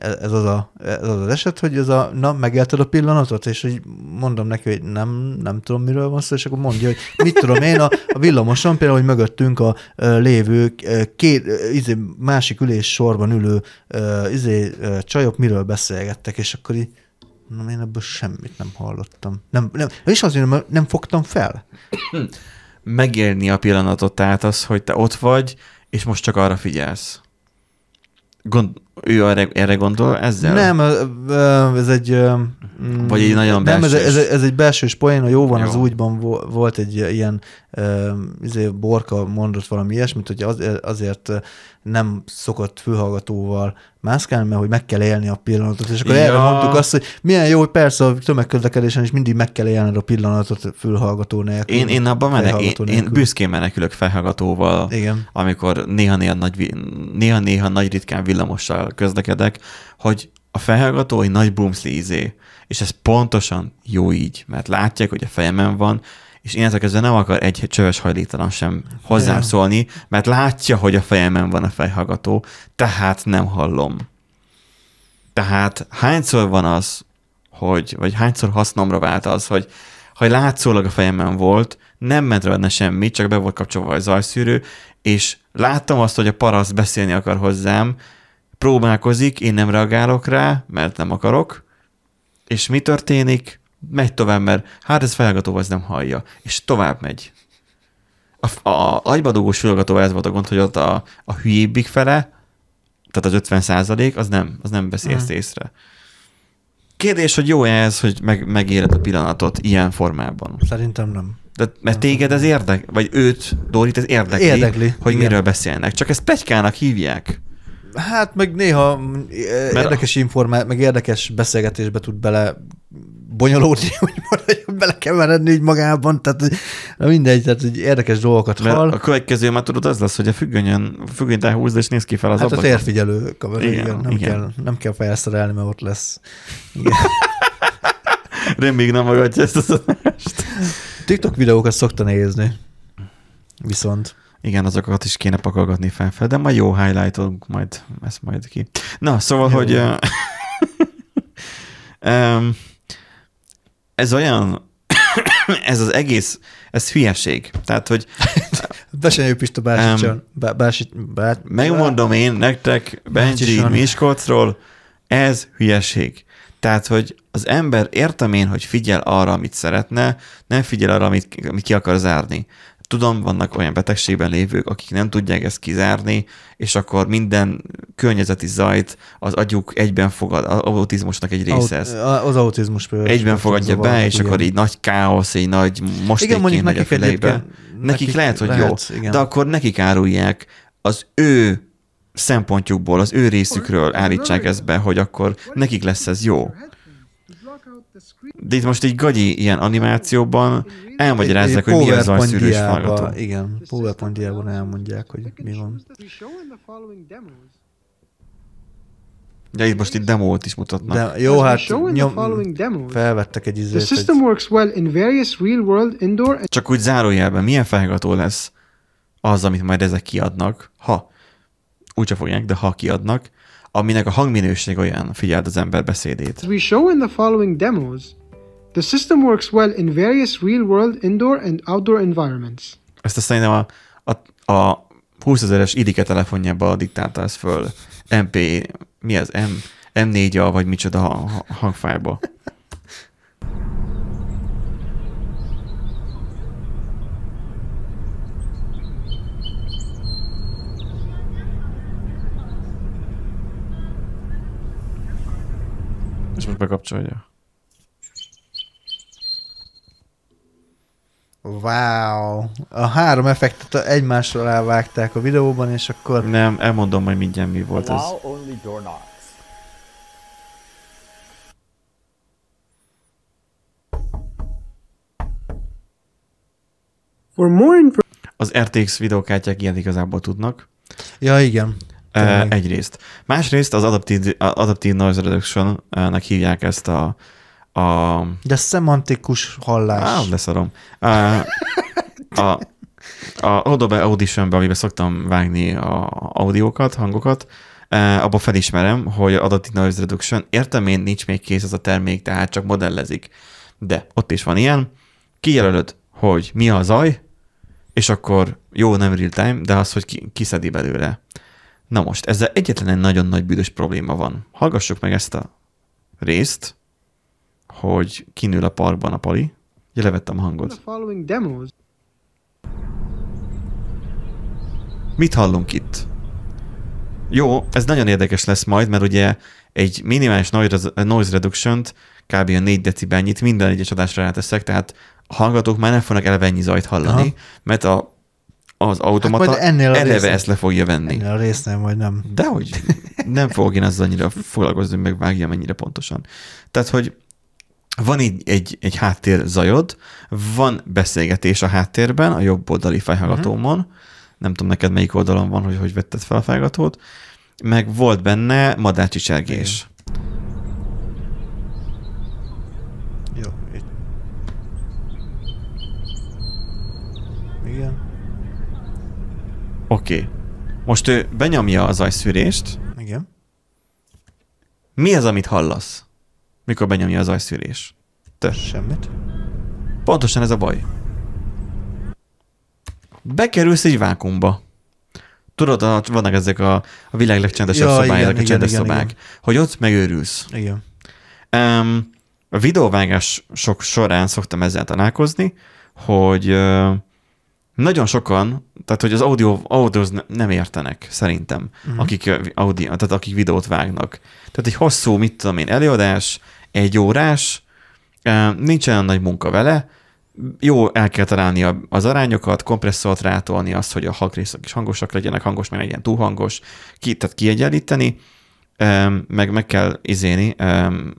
ez ez az, a, ez az az eset, hogy ez a, na, megélted a pillanatot, és hogy mondom neki, hogy nem, nem tudom, miről van szó, és akkor mondja, hogy mit tudom én, a, a villamoson például, hogy mögöttünk a ö, lévő két, izé, másik ülés sorban ülő izé, csajok miről beszélgettek, és akkor így, na, én ebből semmit nem hallottam. Nem, nem, és azért nem, nem fogtam fel. Megélni a pillanatot, tehát az, hogy te ott vagy, és most csak arra figyelsz. Gond, ő erre, erre gondol ezzel? Nem, ez egy... mm, Vagy egy nagyon Nem, ez, belsős. ez, ez egy belsős poén, a jó van, Jó. az úgyban vo- volt egy ilyen izé, borka mondott valami ilyesmit, hogy az, azért nem szokott fülhallgatóval mászkálni, mert hogy meg kell élni a pillanatot. És akkor Ja. erre mondtuk azt, hogy milyen jó, hogy persze a tömegközlekedésen is mindig meg kell élned a pillanatot fülhallgató nélkül. Én, én abban menek, én, én büszkén menekülök felhallgatóval, Igen. amikor néha-néha nagy, néha-néha nagy ritkán villamossal közlekedek, hogy a felhallgató egy nagy boomsli izé, és ez pontosan jó így, mert látják, hogy a fejemen van, és én kezdve nem akar egy csöves hajlítalan sem hozzám szólni, mert látja, hogy a fejemen van a fejhallgató, tehát nem hallom. Tehát hányszor van az, hogy, vagy hányszor hasznomra vált az, hogy ha látszólag a fejemen volt, nem ment benne semmi, csak be volt kapcsolva a zajszűrő, és láttam azt, hogy a paraszt beszélni akar hozzám, próbálkozik, én nem reagálok rá, mert nem akarok, és mi történik? Megy tovább, mert hát ez felhallgató, az nem hallja, és tovább megy. A, a agybadugós fülhallgató ez volt a gond, hogy ott a, a hülyébbik fele, tehát az 50 százalék, az nem, az nem veszi ezt észre. Kérdés, hogy jó ez, hogy meg, megéled a pillanatot ilyen formában. Szerintem nem. De, mert téged ez érdek, vagy őt, Dorit, ez érdekli, Érdekli, hogy igen. miről beszélnek. Csak ezt plegykának hívják. Hát meg néha mm, érdekes informá, meg érdekes beszélgetésbe tud bele bonyolódni, úgymond, hogy bele keveredni így magában, tehát na mindegy, tehát hogy érdekes dolgokat Mert hall. a következő már tudod, az lesz, hogy a függönyön, a függönyt elhúzd, és néz ki fel az Hát a ablakon. térfigyelő kamera, igen, Igen, nem, igen. Kell, nem kell felszerelni, mert ott lesz. Igen. Remég nem magadja ezt az adást. TikTok videókat szokta nézni. Viszont. Igen, azokat is kéne pakolgatni felfel, de majd jó highlightunk, majd ezt majd ki. Na, szóval, Jó. hogy em, ez olyan, ez az egész, ez hülyeség. Tehát, hogy Besenyő Pista Básicson. Bá, básit, bá, megmondom én nektek, Benji. Miskolcról, ez hülyeség. Tehát, hogy az ember értem én, hogy figyel arra, amit szeretne, nem figyel arra, amit, amit ki akar zárni. Tudom, vannak olyan betegségben lévők, akik nem tudják ezt kizárni, és akkor minden környezeti zajt az agyuk egyben fogad, az autizmusnak egy része ez. Az autizmus például. Egyben fogadja be, és igen. akkor így nagy káosz, egy nagy Igen, mondjuk a nekik egyébként. Nekik lehet, hogy lehet, jó, Igen. de akkor nekik árulják az ő szempontjukból, az ő részükről állítsák ezt be, hogy akkor nekik lesz ez jó. De itt most egy gagyi ilyen animációban elmagyarázzák, hogy mi az a szűrős hallgató. Igen, PowerPoint diában elmondják, hogy mi van. De itt most itt demót is mutatnak. De... Jó, hát the nyom, felvettek egy The izét, system egy, works well in various real-world indoor and Csak úgy zárójelben, milyen felhallgató lesz az, amit majd ezek kiadnak, ha úgyse fogják, de ha kiadnak, aminek a hangminőség olyan, figyeld az ember beszédét. As we show in the following demos, the system works well in various real-world indoor and outdoor environments. Ezt azt szerintem a, a, a 20 ezeres idike telefonjába diktálta ezt föl. MP, mi az? M, M4-a, vagy micsoda ha- ha- hangfájba. És most bekapcsolja. wow, a három effektet egymásra rávágták a videóban, és akkor Nem, elmondom majd mindjárt mi volt ez. For more Az RTX videókártyák ilyen igazából tudnak. ja igen, Uh, Tényleg. egyrészt. Másrészt az Adaptive, Adaptive Noise Reduction-nek hívják ezt a, a de szemantikus hallás. Á, leszarom. Uh, a, a Adobe Audition-be, amiben szoktam vágni a audiókat, hangokat, uh, abba felismerem, hogy Adaptive Noise Reduction, értem én, nincs még kész ez a termék, tehát csak modellezik. De ott is van ilyen, kijelölöd, hogy mi a zaj, és akkor jó, nem real time, de az, hogy ki, kiszedi belőle. Na most, ezzel egyetlen egy nagyon nagy büdös probléma van. Hallgassuk meg ezt a részt, hogy kinül a parkban a pali. Ugye levettem a hangot. Mit hallunk itt? Jó, ez nagyon érdekes lesz majd, mert ugye egy minimális noise reduction-t kb. a 4 decibelnyit minden egyes adásra ráteszek, tehát a hallgatók már nem fognak eleve ennyi zajt hallani, Aha. mert a, az automata Hát ennél eleve részen- ezt le fogja venni. Ennél a résznél majd nem. Dehogy nem fogok én ezzel annyira foglalkozni, hogy megvágjam ennyire pontosan. Tehát, hogy van egy, egy, egy háttér zajod, van beszélgetés a háttérben, a jobb oldali fejhallgatómon, Mhm. nem tudom neked melyik oldalon van, hogy hogy vetted fel a fejhallgatót, meg volt benne madárcsicsergés. Jó. itt. Igen. Oké. Okay. Most ő benyomja a zajszűrést. Igen. Mi az, amit hallasz, mikor benyomja a zajszűrés? Te. Semmit. Pontosan ez a baj. Bekerülsz egy vákumba. Tudod, a- vannak ezek a, a világ legcsendesebb Ja, ja, szobái, igen, ezek a csendes igen, szobák, igen. hogy ott megőrülsz. Igen. Um, a videóvágás sok során szoktam ezzel találkozni, hogy uh, nagyon sokan, tehát hogy az audio, audióz ne- nem értenek, szerintem, uh-huh. akik, ö, audio, tehát akik videót vágnak. Tehát egy hosszú, mit tudom én, előadás, egy órás, uh, nincs olyan nagy munka vele, jó el kell találni az arányokat, kompresszort rátolni, azt, hogy a hangrészek is hangosak legyenek, hangos, meg legyen túl hangos, ki, tehát kiegyenlíteni, Öm, meg meg kell izéni,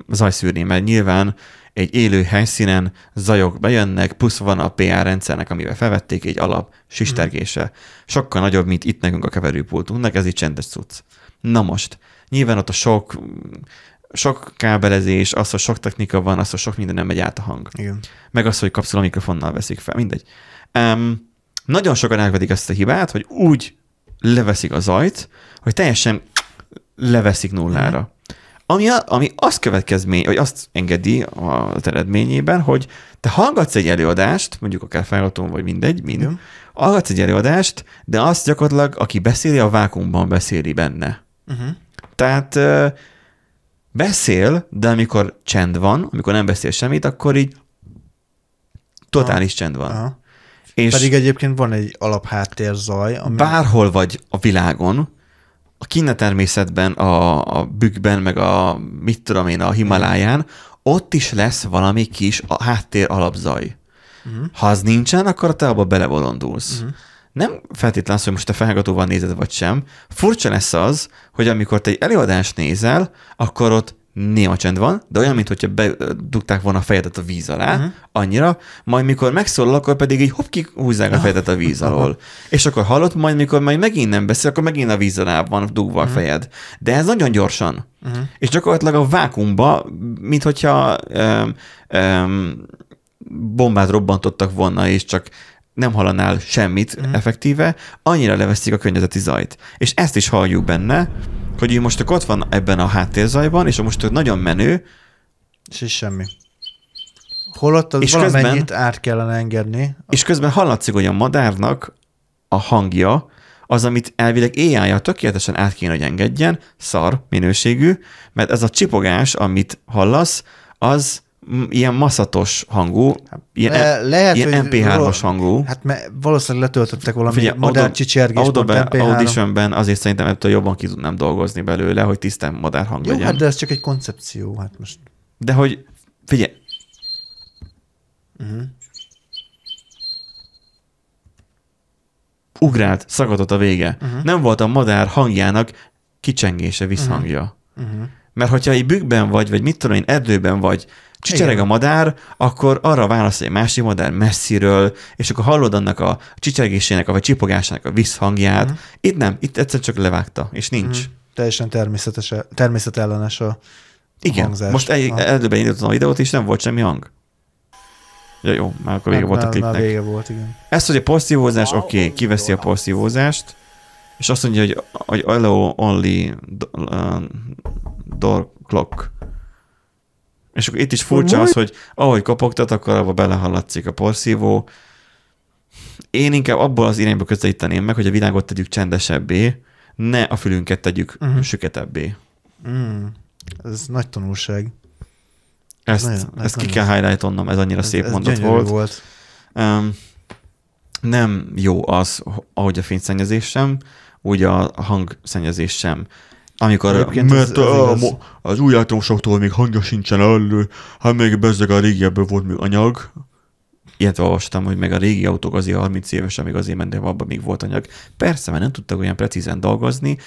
zajszűrni, mert nyilván egy élő helyszínen zajok bejönnek, plusz van a PR rendszernek, amivel felvették egy alap sistergése. Sokkal nagyobb, mint itt nekünk a keverőpultunknak, ez így csendes cucc. Na most, nyilván ott a sok, sok kábelezés, az, hogy sok technika van, az, hogy sok minden nem megy át a hang Igen. meg az, hogy kapszula mikrofonnal veszik fel, mindegy. Um, nagyon sokan elvedik ezt a hibát, hogy úgy leveszik a zajt, hogy teljesen leveszik nullára. Ami, a, ami azt következmény, vagy azt engedi az eredményében, hogy te hallgatsz egy előadást, mondjuk akár felhallgatón, vagy mindegy, mind, Igen. hallgatsz egy előadást, de azt gyakorlatilag, aki beszéli, a vákumban beszéli benne. Uh-huh. Tehát beszél, de amikor csend van, amikor nem beszél semmit, akkor így totális csend van. Aha. És Pedig egyébként van egy alapháttér zaj, ami... bárhol vagy a világon, a kínne természetben, a, a bükkben, meg a mit tudom én, a Himaláján, ott is lesz valami kis a háttér alapzaj. Uh-huh. Ha az nincsen, akkor te abba belebolondulsz. Uh-huh. Nem feltétlenül az, hogy most te felhallgatóval nézed, vagy sem. Furcsa lesz az, hogy amikor te egy előadást nézel, akkor ott néma csend van, de olyan, mintha bedugták volna a fejedet a víz alá, uh-huh. annyira, majd mikor megszólal, akkor pedig így hopp, kihúzzák a fejedet a víz alól. És akkor hallott, majd mikor majd megint nem beszél, akkor megint a víz alá van dugva a fejed. De ez nagyon gyorsan. Uh-huh. És gyakorlatilag a vákumba, mint hogyha um, um, bombát robbantottak volna, és csak nem hallanál semmit Mhm. mm. effektíve, annyira leveszik a környezeti zajt. És ezt is halljuk benne, hogy ő most ott van ebben a háttérzajban, és most ő nagyon menő, És is semmi. Holott az És valamennyit közben- át kellene engedni. és közben hallatszik, hogy a madárnak a hangja, az, amit elvileg AI-ja tökéletesen át kéne, hogy engedjen, szar minőségű, mert ez a csipogás, amit hallasz, az ilyen maszatos hangú, ilyen, Le- lehet, ilyen hogy MP3-as ro- hangú. Hát mert valószínűleg letöltöttek valami Figyelj, modern csicsergés. Audible- MP3. Auditionben azért szerintem ettől jobban ki tudnám dolgozni belőle, hogy tisztán madár hang Jó, legyen. hát de ez csak egy koncepció. Hát most De hogy, figyelj, uh-huh. ugrált, szakadott a vége. Uh-huh. Nem volt a madár hangjának kicsengése, visszhangja. Uh-huh. Mert hogyha egy bükkben vagy, vagy mit tudom én, erdőben vagy, csicsereg Igen. a madár, akkor arra válasz egy másik madár messziről, és akkor hallod annak a csicsergésének, vagy csipogásának a visszhangját. Uh-huh. Itt nem, itt egyszer csak levágta, és nincs. Uh-huh. teljesen természetes, természetellenes a Igen, hangzás. most egy, erdőben indítottam a videót, és nem volt semmi hang. Ja jó, már akkor vége Nem, volt a már- Már klipnek. vége volt, igen. Ezt, hogy a porszívózás, oké, okay, kiveszi a porszívózást, és azt mondja, hogy, hogy allow only do- uh, door clock. És akkor itt is furcsa az, hogy ahogy kopogtat, akkor abba belehallatszik a porszívó. Én inkább abból az irányba közelíteném meg, hogy a világot tegyük csendesebbé, ne a fülünket tegyük uh-huh. süketebbé. Mm. Ez nagy tanulság. Ezt, Nagyon- nagyon, ez ezt ki nagyon- kell highlightonnom, ez annyira Ez, szép ez mondat volt. volt. Um, nem jó az, ahogy a fényszennyezés sem, úgy a hangszennyezés sem. Amikor, Egyébként ez- mert ez a, igaz. az új elektromosoktól még hangja sincsen elő, hát még bezzeg a régiebben volt még anyag, ilyet olvastam, hogy meg a régi autók azért 30 évesen még azért mentek, abban még volt anyag. Persze, mert nem tudtak olyan precízen dolgozni,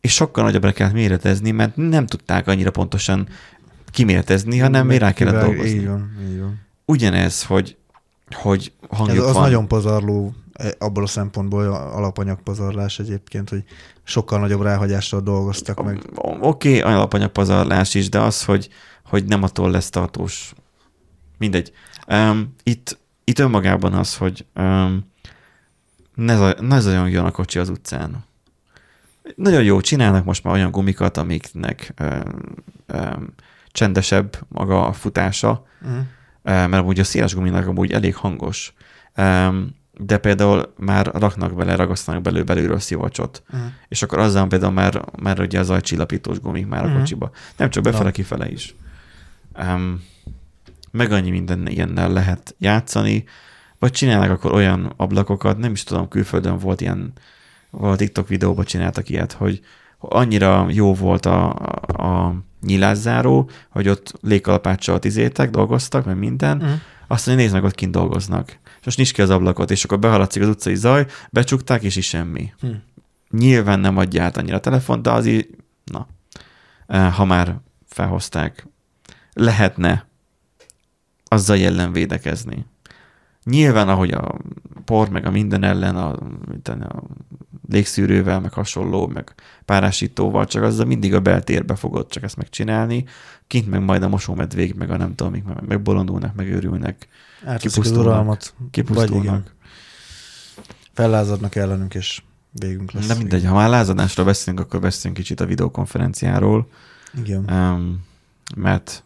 és sokkal nagyobbra kellett méretezni, mert nem tudták annyira pontosan kiméretezni, hanem még rá kellett dolgozni. Így van, így van. Ugyanez, hogy, hogy Ez hangjuk az van. nagyon pazarló abból a szempontból alapanyagpazarlás egyébként, hogy sokkal nagyobb ráhagyással dolgoztak meg. Oké, okay, alapanyagpazarlás is, de az, hogy, hogy nem attól lesz tartós. Mindegy. Um, itt, itt önmagában az, hogy um, ne, zaj, ne zajongjon a kocsi az utcán. Nagyon jó, csinálnak most már olyan gumikat, amiknek um, um, csendesebb maga a futása, Uh-huh. Mert amúgy a széles guminak amúgy elég hangos. Em, De például már raknak bele, ragasztanak belő belülről szivacsot. Uh-huh. És akkor azzal például már, már ugye az ajcsillapítós gumik már a Mhm. kocsiba. Nem csak befele, kifele is. Um, meg annyi minden ilyennel lehet játszani, vagy csinálnak akkor olyan ablakokat, nem is tudom, külföldön volt ilyen, valahol TikTok videóban csináltak ilyet, hogy annyira jó volt a, a, a nyilászáró, hogy ott légkalapáccsal tizétek, dolgoztak, meg minden, Uh-huh. azt mondja, nézd meg, ott kint dolgoznak. És most nyisd ki az ablakot, és akkor behaladszik az utcai zaj, becsukták, és is semmi. Hm. Nyilván nem adja át annyira a telefon, de azért, na, eh, ha már felhozták, lehetne azzal ellen védekezni. Nyilván, ahogy a por, meg a minden ellen, a, a légszűrővel, meg hasonló, meg párásítóval, csak azzal mindig a beltérbe fogod csak ezt megcsinálni, kint meg majd a mosómedvék, meg a nem tudom, mik meg, megbolondulnak, megőrülnek, Átveszik az Kipusztulnak. uralmat. Vagy igen. kipusztulnak. Fellázadnak ellenünk, és végünk lesz. De mindegy, ha már lázadásról beszélünk, akkor beszélünk kicsit a videokonferenciáról, Igen. um, mert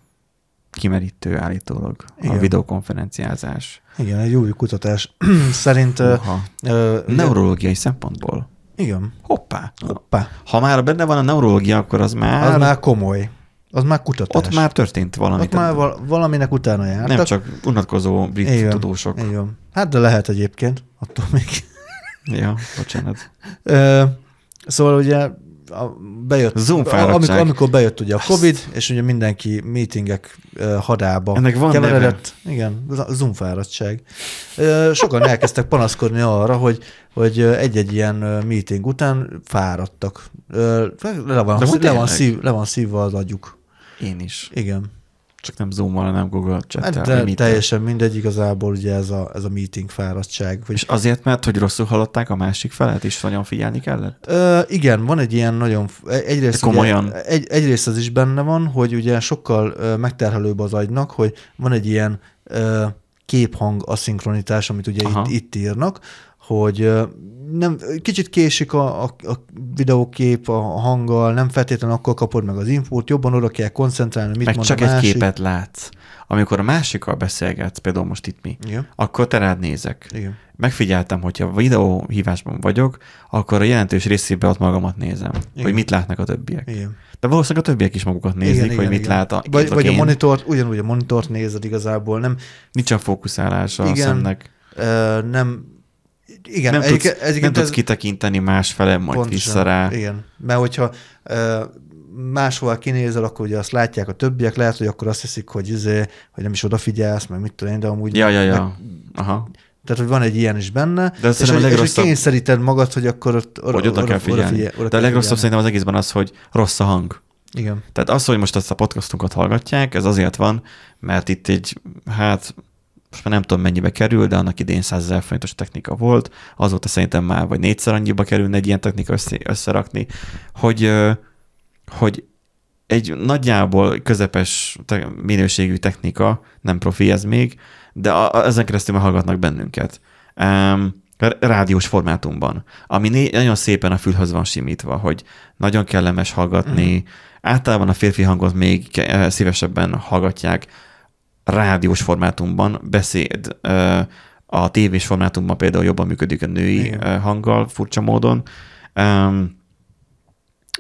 kimerítő állítólag Igen. a videokonferenciázás. Igen, egy új kutatás szerint... ö, Uha. ö, ugye- Neurológiai szempontból. Igen. Hoppá. Hoppá. Ha már benne van a neurológia, akkor az már, Az már komoly. Az már kutatás. ott már történt valami. Ott már val- valaminek utána jártak. nem csak unatkozó brit Igen. tudósok. Igen. Hát de lehet egyébként, attól még. Ja, bocsánat. Ö, szóval ugye bejött, Zoom amikor, amikor bejött ugye a Covid, és ugye mindenki meetingek hadába Ennek van keveredett. Igen, z- Zoom fáradtság. Sokan elkezdtek panaszkodni arra, hogy hogy egy-egy ilyen meeting után fáradtak. Le van, De le, van szív, le van szívva az agyuk. Én is. Igen. Csak nem Zoom-mal, hanem Google chat Hát de teljesen mindegy, igazából ugye ez a, ez a meeting fáradtság. Hogy És azért, mert hogy rosszul hallották a másik felet, és nagyon figyelni kellett? Ö, igen, van egy ilyen nagyon, f- egyrészt, De komolyan? Ugye, egy, egyrészt az is benne van, hogy ugye sokkal ö, megterhelőbb az agynak, hogy van egy ilyen ö, képhang aszinkronitás, amit ugye Aha. itt, itt írnak, hogy nem, kicsit késik a, a, a videókép a hanggal, nem feltétlenül akkor kapod meg az infót, jobban oda kell koncentrálni, mit Meg mond csak a egy másik. képet látsz. Amikor a másikkal beszélgetsz, például most itt mi, Igen, akkor te rád nézek. igen. Megfigyeltem, hogyha videóhívásban vagyok, akkor a jelentős részében ott magamat nézem, Igen. hogy mit látnak a többiek. igen. De valószínűleg a többiek is magukat nézik, igen, hogy igen, mit igen. lát a, Vagy, vagy a monitort, ugyanúgy a monitort nézed igazából, nem, fókuszálása a Igen. szemnek. ö, nem igen, nem egyik- tudsz, nem egyébként tudsz ez- kitekinteni más fele, majd Pontosan, vissza rá. Igen, mert hogyha ö, máshol kinézel, akkor ugye azt látják a többiek, lehet, hogy akkor azt hiszik, hogy, izé, hogy nem is odafigyelsz, meg mit tudom én, de amúgy... Ja, ja, meg, ja. Aha. tehát, hogy van egy ilyen is benne, De és, szerintem a hogy, és hogy legrosszabb- kényszeríted magad, hogy akkor ott oda, Hogy oda kell figyelni. figyel- oda De a legrosszabb figyelni. szerintem az egészben az, hogy rossz a hang. Igen. Tehát az, hogy most ezt a podcastunkat hallgatják, ez azért van, mert itt egy, hát most már nem tudom mennyibe kerül, de annak idén 100 ezer forintos technika volt, azóta szerintem már vagy négyszer annyiba kerülne egy ilyen technika össze, összerakni, hogy, hogy egy nagyjából közepes minőségű technika, nem profi ez még, de a, a, ezen keresztül már hallgatnak bennünket. Um, rádiós formátumban, ami né- nagyon szépen a fülhöz van simítva, hogy nagyon kellemes hallgatni, mm. általában a férfi hangot még szívesebben hallgatják rádiós formátumban, beszéd, a tévés formátumban például jobban működik a női Igen. hanggal furcsa módon,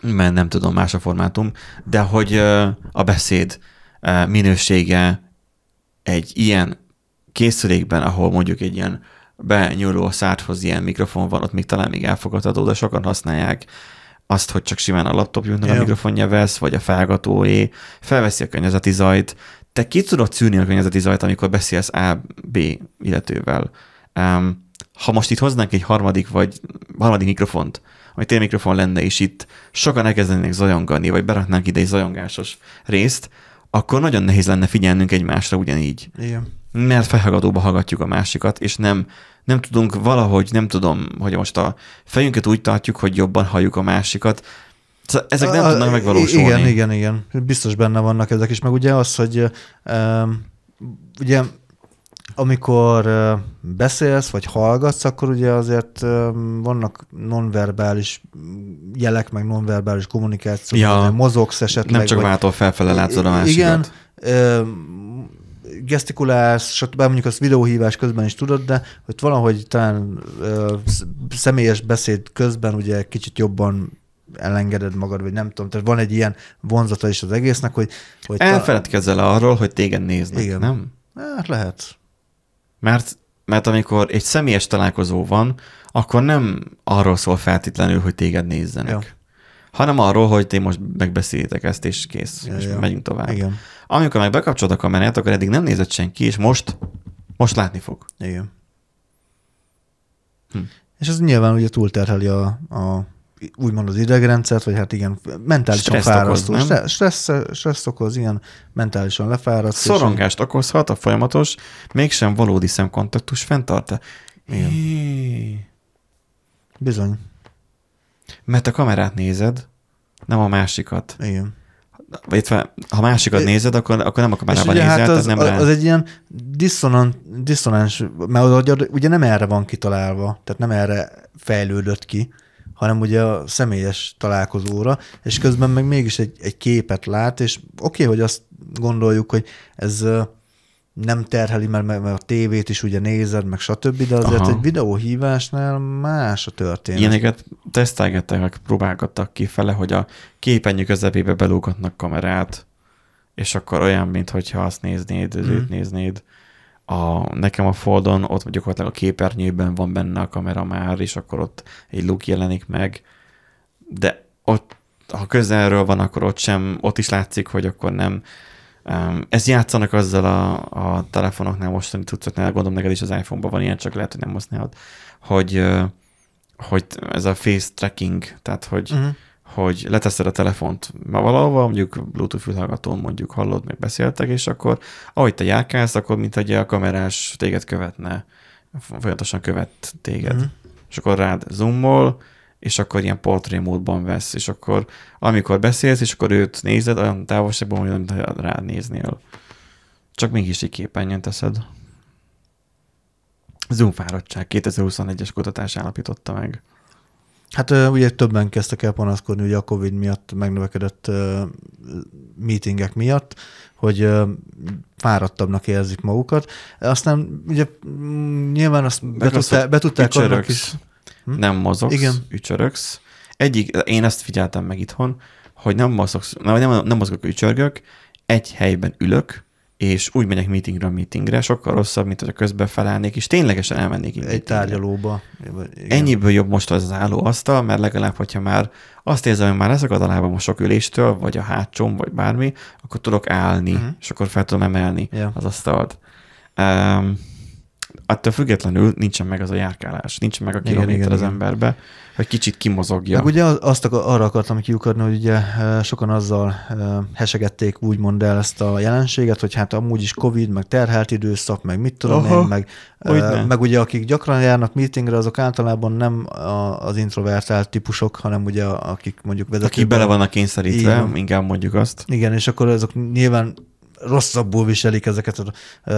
mert nem tudom, más a formátum, de hogy a beszéd minősége egy ilyen készülékben, ahol mondjuk egy ilyen benyúló szárhoz ilyen mikrofon van, ott még talán még elfogadható, de sokan használják azt, hogy csak simán a laptopjunknak a Ja. mikrofonja vesz, vagy a felgatóé, felveszi a környezeti zajt. Te ki tudod szűrni a környezeti zajt, amikor beszélsz A, B illetővel. Um, ha most itt hoznánk egy harmadik vagy harmadik mikrofont, ami tényleg mikrofon lenne, és itt sokan elkezdenének zajongani, vagy beraknánk ide egy zajongásos részt, akkor nagyon nehéz lenne figyelnünk egymásra ugyanígy Igen. mert felhallgatóba hallgatjuk a másikat, és nem, nem tudunk valahogy, nem tudom, hogy most a fejünket úgy tartjuk, hogy jobban halljuk a másikat. Szóval Ezek nem A- tudnak megvalósulni. Igen, igen, igen. Biztos benne vannak ezek is, meg ugye az, hogy um, ugye amikor uh, beszélsz, vagy hallgatsz, akkor ugye azért vannak nonverbális jelek, meg nonverbális kommunikáció, Ja. mozogsz esetleg. Nem csak váltól felfele látszod a másikat. Igen, gesztikulálsz, stb. mondjuk azt videóhívás közben is tudod, de hogy valahogy talán ö, sz- személyes beszéd közben ugye kicsit jobban elengeded magad, vagy nem tudom, tehát van egy ilyen vonzata is az egésznek, hogy... hogy Elfeledkezzel arról, hogy téged néznek, Igen. nem? Hát lehet. Mert, mert amikor egy személyes találkozó van, akkor nem arról szól feltétlenül, hogy téged nézzenek. Ja. Hanem arról, hogy ti most megbeszélitek ezt, és kész, Ja, és ja. megyünk tovább. Igen. Amikor meg bekapcsolod a kamerát, akkor eddig nem nézett senki, és most, most látni fog. Igen. Hm. És ez nyilván ugye túlterheli a, a úgymond az idegrendszert, vagy hát igen, mentálisan Stresszt fárasztó. okoz, nem? Stressz, stressz, okoz, igen, mentálisan lefáradt. és- Szorongást okozhat a folyamatos, mégsem valódi szemkontaktus fenntart. Igen. Bizony, Mert a kamerát nézed, nem a másikat. igen. vagy ha másikat É- nézed, akkor, akkor nem a És kamerában ugye nézel, hát az, nem az, rá. az egy ilyen diszonan, diszonáns, mert ugye nem erre van kitalálva, tehát nem erre fejlődött ki, hanem ugye a személyes találkozóra, és közben meg mégis egy, egy képet lát, és oké, okay, hogy azt gondoljuk, hogy ez nem terheli, mert, mert a tévét is ugye nézed, meg stb., de azért Aha. egy videóhívásnál más a történet. Ilyeneket tesztelgettek, próbálgattak ki fele, hogy a képernyő közepébe belúgatnak kamerát, és akkor olyan, mintha azt néznéd, Mhm. őt néznéd. A, nekem a Foldon ott gyakorlatilag a képernyőben van benne a kamera már, és akkor ott egy luk jelenik meg, de ott, ha közelről van, akkor ott sem, ott is látszik, hogy akkor nem. Ezt játszanak azzal a, a telefonoknál, mostani cuccoknál, gondolom neked is az iPhone-ban van ilyen, csak lehet, hogy nem használod, hogy, hogy ez a face tracking, tehát hogy, Uh-huh. Hogy leteszed a telefont ma valahova, mondjuk Bluetooth fülhallgatón mondjuk hallod, meg beszéltek, és akkor ahogy te járkálsz, akkor mint egy a kamerás téged követne, folyamatosan követ téged. Mhm. És akkor rád zoomol, és akkor ilyen portré módban vesz, és akkor amikor beszélsz, és akkor őt nézed, olyan távolságban, hogy mint rád néznél. Csak mégis így képernyőn teszed. Zoom fáradtság 2021-es kutatás állapította meg. Hát ugye többen kezdtek el panaszkodni ugye a Covid miatt, megnövekedett ö, meetingek miatt, hogy ö, fáradtabbnak érzik magukat. Aztán ugye mm, nyilván azt be, hogy be tudták annak ücsörögsz, is. Hm? Nem mozogsz, Igen. ücsörögsz. Egyik, én ezt figyeltem meg itthon, hogy nem mozogsz, nem, nem, nem mozgok, ücsörgök, egy helyben ülök, és úgy megyek meetingről meetingre, sokkal rosszabb, mint hogy közben felállnék, és ténylegesen elmennék egy tárgyalóba. Igen. Ennyiből jobb most az az állóasztal, mert legalább, hogyha már azt érzem, hogy már leszakad a lábam a sok üléstől, vagy a hátsom, vagy bármi, akkor tudok állni, uh-huh. és akkor fel tudom emelni Ja. az asztalt. Um, attól függetlenül nincsen meg az a járkálás, nincsen meg a Igen, kilométer igen, az igen. emberbe, hogy kicsit kimozogja. Meg ugye az- azt akar, arra akartam kiukadni, hogy ugye eh, sokan azzal eh, hesegették úgymond el ezt a jelenséget, hogy hát amúgy is Covid, meg terhelt időszak, meg mit tudom Aha, én, meg, eh, meg ugye akik gyakran járnak meetingre, azok általában nem az introvertált típusok, hanem ugye akik mondjuk vezetők. Akik bele vannak kényszerítve, van. inkább mondjuk azt. Igen, és akkor azok nyilván rosszabbul viselik ezeket a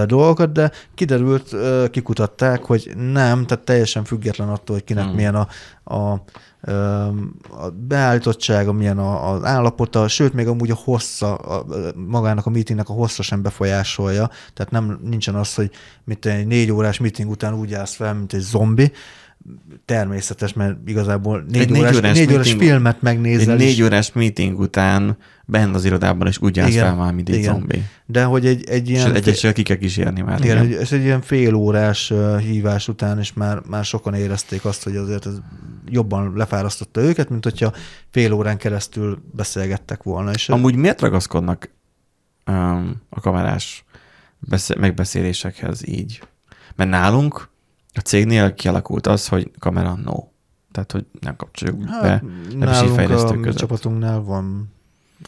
dolgokat, de kiderült, kikutatták, hogy nem, tehát teljesen független attól, hogy kinek Hmm. milyen a, a, a beállítottsága, milyen a, az állapota, sőt, még amúgy a hossza, a, magának a meetingnek a hossza sem befolyásolja, tehát nem nincsen az, hogy mint egy négy órás meeting után úgy állsz fel, mint egy zombi, természetes, mert igazából négy, Egy négy órás, órás négy órás meeting- filmet megnézel, Egy és- négy órás meeting után bent az irodában is úgy állsz Igen, fel már, mint egy zombi. de hogy egy, egy És ilyen... egyesről ki kell kísérni már. Igen, igen. ez egy ilyen fél órás hívás után, és már, már sokan érezték azt, hogy azért ez jobban lefárasztotta őket, mint hogyha fél órán keresztül beszélgettek volna. És Amúgy miért ragaszkodnak um, a kamerás beszé- megbeszélésekhez így? Mert nálunk a cégnél kialakult az, hogy kamera no. Tehát, hogy nem kapcsoljuk be. hát, nálunk fejlesztők a mi között. csapatunknál van.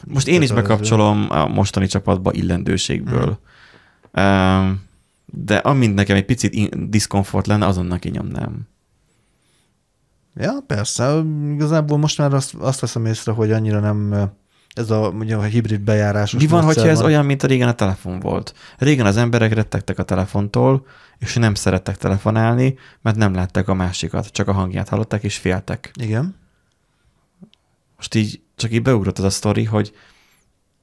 Most én is bekapcsolom a mostani csapatba illendőségből. Um, de amint nekem egy picit diszkomfort lenne, azonnal kinyomnám. Ja, persze. Igazából most már azt, azt veszem észre, hogy annyira nem ez a, ugye, a hibrid bejárásos Mi van, hogyha ez olyan, mint a régen a telefon volt? Régen az emberek rettegtek a telefontól, és nem szerettek telefonálni, mert nem látták a másikat, csak a hangját hallották, és féltek. Igen. Most így csak így beugrott az a sztori, hogy,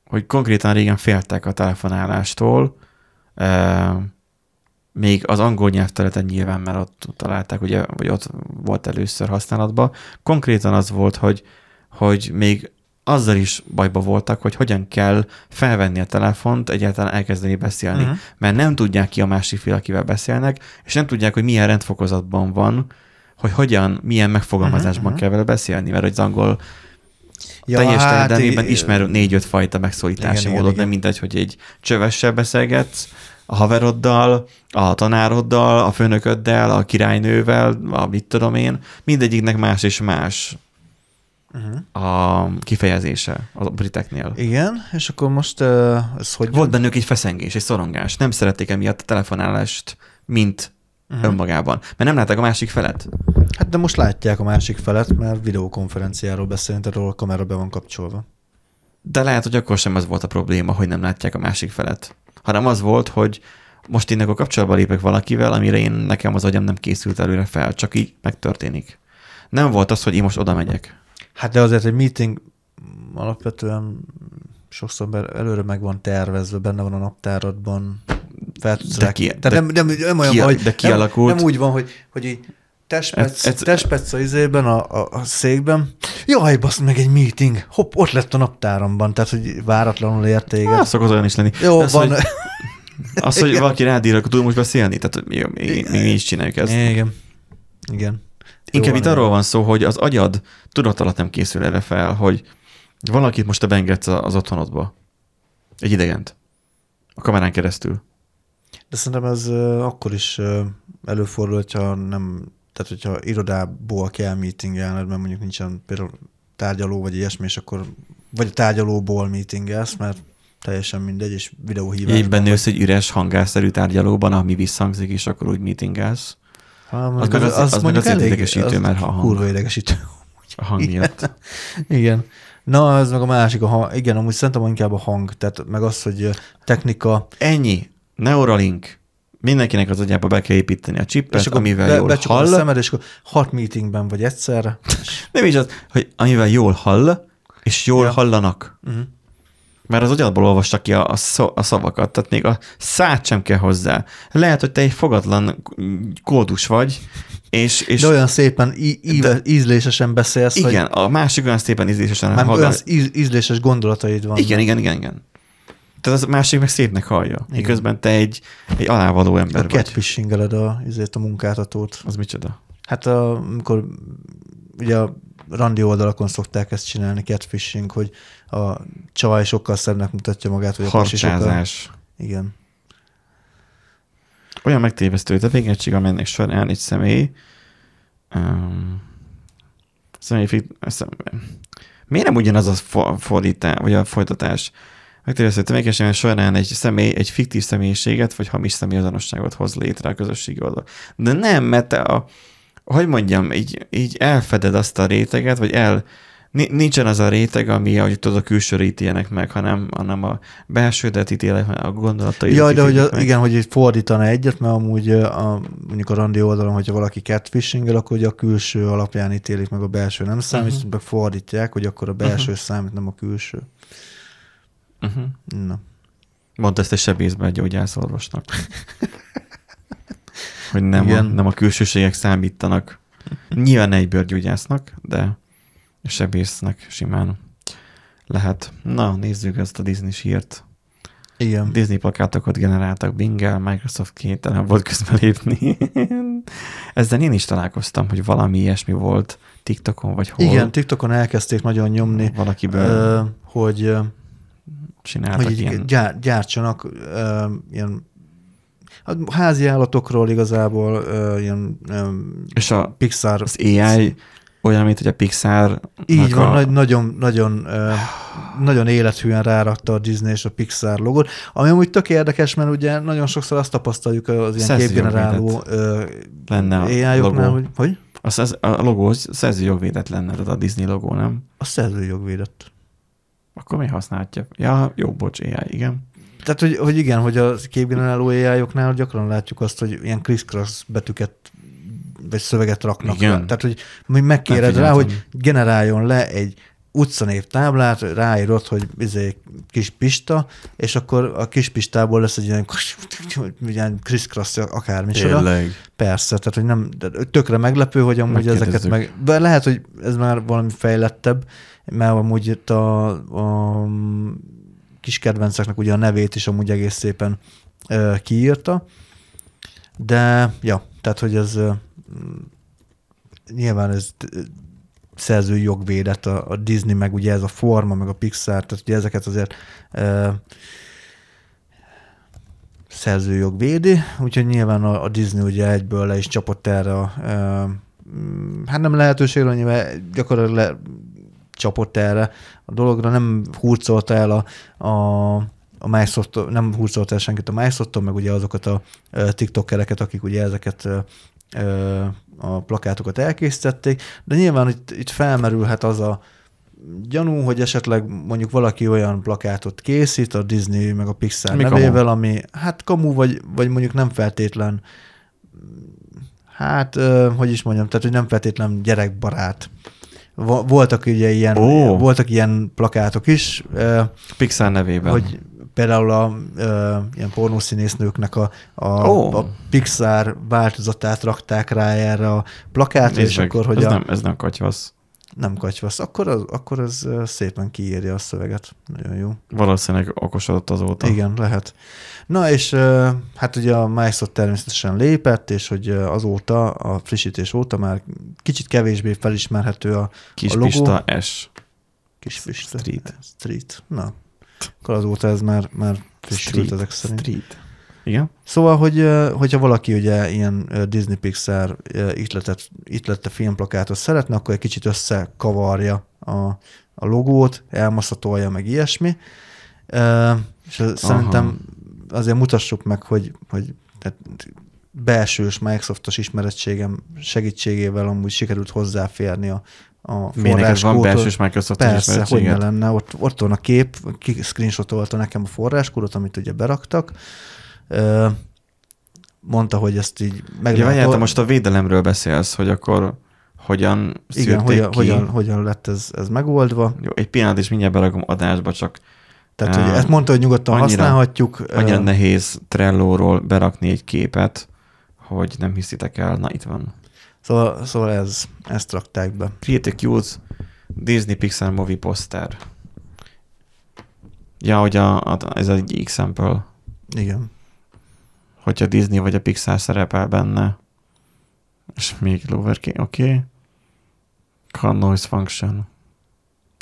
hogy konkrétan régen féltek a telefonálástól, e, még az angol nyelvterületen nyilván, mert ott találták, ugye, vagy ott volt először használatban. Konkrétan az volt, hogy, hogy még azzal is bajba voltak, hogy hogyan kell felvenni a telefont, egyáltalán elkezdeni beszélni. Uh-huh. Mert nem tudják ki a másik fél, akivel beszélnek, és nem tudják, hogy milyen rendfokozatban van, hogy hogyan, milyen megfogalmazásban uh-huh. kell vele beszélni, mert az angol Ja, teljes hát terjedelmében i- ismer négy-öt fajta megszólítási igen, módot, igen. nem mindegy, hogy egy csövessel beszélgetsz, a haveroddal, a tanároddal, a főnököddel, a királynővel, a mit tudom én, mindegyiknek más és más Uh-huh. a kifejezése a briteknél. Igen, és akkor most uh, ez hogy Volt bennük egy feszengés, egy szorongás. Nem szerették emiatt a telefonálást, mint uh-huh. önmagában. Mert nem látták a másik felet. Hát de most látják a másik felet, mert videokonferenciáról beszélünk, tehát ahol a kamera be van kapcsolva. De lehet, hogy akkor sem ez volt a probléma, hogy nem látják a másik felet. Hanem az volt, hogy most én akkor kapcsolatba lépek valakivel, amire én nekem az agyam nem készült előre fel, csak így megtörténik. Nem volt az, hogy én most oda megyek. Hát de azért egy meeting alapvetően sokszor előre meg van tervezve, benne van a naptáradban, fel tudsz De ki- Tehát de- nem, nem, nem olyan, ki- hogy de kialakult- Nem, nem úgy van, hogy, hogy így testpec, Ez- ez- testpec a izében, a, a, a székben. Jaj, basz meg egy meeting. Hopp, ott lett a naptáramban, tehát hogy váratlanul ért téged. Hát, szokott olyan is lenni. Jó, De az, van. Hogy, az, hogy valaki rádír, akkor tud most beszélni? Tehát jó, még, még mi is csináljuk ezt. Igen. Igen. Inkább itt arról van szó, hogy az agyad tudat alatt nem készül erre fel, hogy valakit most te beengedsz az otthonodba. Egy idegent. A kamerán keresztül. De szerintem ez akkor is előfordul, hogyha nem, tehát hogyha irodából kell meetingelned, mert mondjuk nincsen például tárgyaló vagy ilyesmi, és akkor vagy a tárgyalóból meetingelsz, mert teljesen mindegy, és videóhívás. Így benne jössz egy üres hangárszerű tárgyalóban, ami visszhangzik, és akkor úgy Az, meg az- az meg mondjuk elég- idegesítő, az mert ha hang. Kurva idegesítő. A hang miatt. Igen. Na, ez meg a másik, a hang. Igen, amúgy szerintem inkább a hang, tehát meg az, hogy technika, Ennyi. Neuralink. Mindenkinek az agyába be kell építeni a csippet, és akkor amivel be, jól hall. a szemed, és akkor hat meetingben vagy egyszerre. Nem is az, hogy amivel jól hall, és jól ja. hallanak. Uh-huh. Mert az agyadból olvasta ki a, a, szó, a szavakat, tehát még a szát sem kell hozzá. Lehet, hogy te egy fogatlan kódus vagy, és, és De olyan szépen í- íve, ízlésesen beszélsz, hogy igen, a másik olyan szépen ízlésesen már hallgat. olyan íz, ízléses gondolataid van. Igen, igen, igen, igen. Tehát az másik meg szépnek hallja, miközben te egy, egy alávaló ember A vagy. catfishingeled a, izét, a munkáltatót. Az micsoda? Hát a, amikor ugye a randi oldalakon szokták ezt csinálni, catfishing, hogy a csaj sokkal szebbnek mutatja magát, vagy a pasi sokkal... Igen. Olyan megtévesztő tevékenység, amelynek során egy személy um, személy szem, miért nem ugyanaz a fo- fordítás, vagy a folytatás? Megtévesztő tevékenység során egy személy egy fiktív személyiséget, vagy hamis személyazonosságot hoz létre a közösségi oldal. De nem, mert te a, hogy mondjam, így, így elfeded azt a réteget, vagy el, nincsen az a réteg, ami, ahogy tudod, a külsőre ítélnek meg, hanem, hanem a belsődet ítélek meg, a gondolataidat Jaj, de hogy a, meg. igen, hogy így fordítana egyet, mert amúgy a, mondjuk a randi oldalon, hogyha valaki catfishing akkor ugye a külső alapján ítélik meg a belső nem számít, uh-huh. meg fordítják, hogy akkor a belső uh-huh. számít, nem a külső. Uh-huh. Na. Mondta ezt egy sebészben gyógyászorvosnak. hogy nem a, nem a külsőségek számítanak. Nyilván ne egy bőrgyógyásznak, de a sebésznek simán lehet. Na, nézzük ezt a Disney hírt. Igen. Disney plakátokat generáltak Bingel, Microsoft képtelen volt közbelépni. Ezzel én is találkoztam, hogy valami ilyesmi volt TikTokon, vagy hol. Igen, TikTokon elkezdték nagyon nyomni, Valakiből ö, hogy, csináltak hogy ilyen. gyár, gyártsanak ö, ilyen a házi állatokról igazából ö, ilyen ö, És a, Pixar az AI olyan, mint hogy a Pixar Így van, a... nagy, nagyon, nagyon, nagyon élethűen rárakta a Disney és a Pixar logót, ami amúgy tök érdekes, mert ugye nagyon sokszor azt tapasztaljuk az ilyen Szerző képgeneráló lenne a hogy, hogy? A, szerz, a logó szerző jogvédett lenne, tehát a Disney logó, nem? A szerzőjog védett. Akkor mi használhatja? Ja, jó, bocs, AI, igen. Tehát, hogy, hogy igen, hogy a képgeneráló AI-oknál gyakran látjuk azt, hogy ilyen criss-cross betűket vagy szöveget raknak Igen. le. Tehát, hogy megkéred rá, hogy generáljon le egy utcanév táblát, ráírod, hogy izé, kis Pista, és akkor a kis Pistából lesz egy ilyen, ilyen criss-cross akármicsoda. Tényleg. Persze, tehát hogy nem, de tökre meglepő, hogy amúgy ezeket meg, de lehet, hogy ez már valami fejlettebb, mert amúgy itt a, a kis kedvenceknek ugye a nevét is amúgy egész szépen ö, kiírta, de ja, tehát hogy ez nyilván ez ö, szerzői jogvédet, a, a Disney, meg ugye ez a forma, meg a Pixar, tehát ugye ezeket azért ö, szerzőjog védi, úgyhogy nyilván a, a Disney ugye egyből le is csapott erre a, ö, mm, hát nem lehetőségre, nyilván gyakorlatilag le, csapott erre a dologra, nem hurcolta el a, a, a Microsoft, nem hurcolta el senkit a Microsoft, meg ugye azokat a tiktokereket, akik ugye ezeket a plakátokat elkészítették, de nyilván itt, itt felmerülhet az a gyanú, hogy esetleg mondjuk valaki olyan plakátot készít a Disney meg a Pixar Mi nevével, ami hát kamu, vagy, vagy mondjuk nem feltétlen hát, hogy is mondjam, tehát, hogy nem feltétlen gyerekbarát. Vo- Voltak ugye ilyen, Ó. voltak ilyen plakátok is, Pixar nevében. hogy például a ö, ilyen pornószínésznőknek a, a, Ó. a Pixar változatát rakták rá erre a plakátra, és meg, akkor, hogy ez, a, nem, ez nem katyvasz. nem kacsvasz, akkor az, akkor az szépen kiírja a szöveget. Nagyon jó. Valószínűleg okosodott azóta. Igen, lehet. Na és ö, hát ugye a Microsoft természetesen lépett, és hogy azóta, a frissítés óta már kicsit kevésbé felismerhető a Kis A logó? Pista S. kis Pista. Street. Street. Na, akkor azóta ez már, már frissült ezek szerint. Street. Igen? Szóval, hogy, hogyha valaki ugye ilyen Disney Pixar ö, ihletet, ihlette filmplakátot szeretne, akkor egy kicsit összekavarja a, a logót, elmaszatolja, meg ilyesmi. És Aha. szerintem azért mutassuk meg, hogy, hogy tehát belsős Microsoftos ismerettségem segítségével amúgy sikerült hozzáférni a, a neked van belsős Microsoft Persze, hogy ne lenne. Ott, ott van a kép, screenshotolta nekem a forráskódot, amit ugye beraktak. Mondta, hogy ezt így meg Ja, várjál, most a védelemről beszélsz, hogy akkor hogyan Igen, hogyan, ki. hogyan, hogyan lett ez, ez megoldva. Jó, egy pillanat, és mindjárt berakom adásba, csak Tehát, hogy ezt mondta, hogy nyugodtan annyira- használhatjuk. annyira nehéz Trello-ról berakni egy képet, hogy nem hiszitek el. Na, itt van. Szóval, szóval ez, ezt rakták be. Create a cute Disney Pixar movie poster. Ja, hogy a, a, ez egy example, Igen. hogyha Disney vagy a Pixar szerepel benne. És még lowercase, oké. Okay. Can noise function.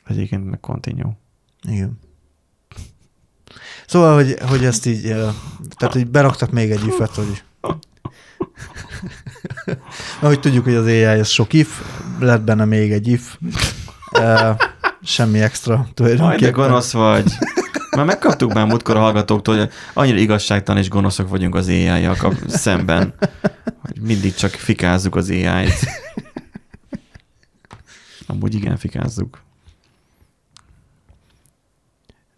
Egyébként meg continue. Igen. Szóval, hogy, hogy ezt így, tehát így beraktak még egy ifet, hogy ahogy tudjuk, hogy az AI ez sok if, lett benne még egy if, semmi extra Majd de tulajdonképpen. gonosz vagy. Már megkaptuk már múltkor a hallgatóktól, hogy annyira igazságtalan és gonoszok vagyunk az kap- szemben, hogy mindig csak fikázzuk az AI-t. Amúgy igen, fikázzuk.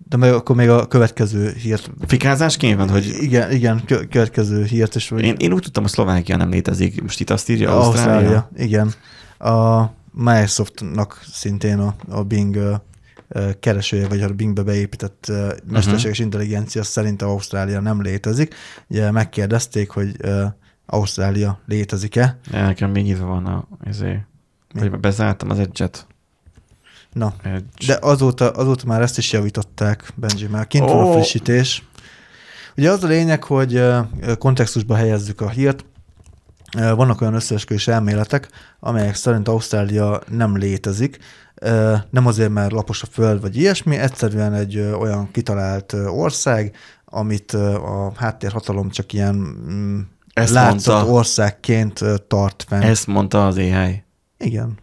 De meg akkor még a következő hírt. Fikázásként van, hogy Igen, igen, kö- következő hírt, és hogy én, én úgy tudtam, hogy Szlovákia nem létezik. Most itt azt írja Ausztrália. Ausztrália. Igen. A Microsoftnak szintén a, a Bing keresője, vagy a Bingbe beépített ö, mesterséges intelligencia szerint Ausztrália nem létezik. Ugye megkérdezték, hogy Ausztrália létezik-e. Nekem még nyitva van a, ezért, vagy bezártam az edge-et. Na, de azóta, azóta már ezt is javították, Benji, már kint van a frissítés. Ugye az a lényeg, hogy kontextusba helyezzük a hírt. Vannak olyan összeesküvés elméletek, amelyek szerint Ausztrália nem létezik. Nem azért, mert lapos a föld, vagy ilyesmi, egyszerűen egy olyan kitalált ország, amit a háttérhatalom csak ilyen mm, Ezt látszott mondta. országként tart fenn. Ezt mondta az AI. Igen.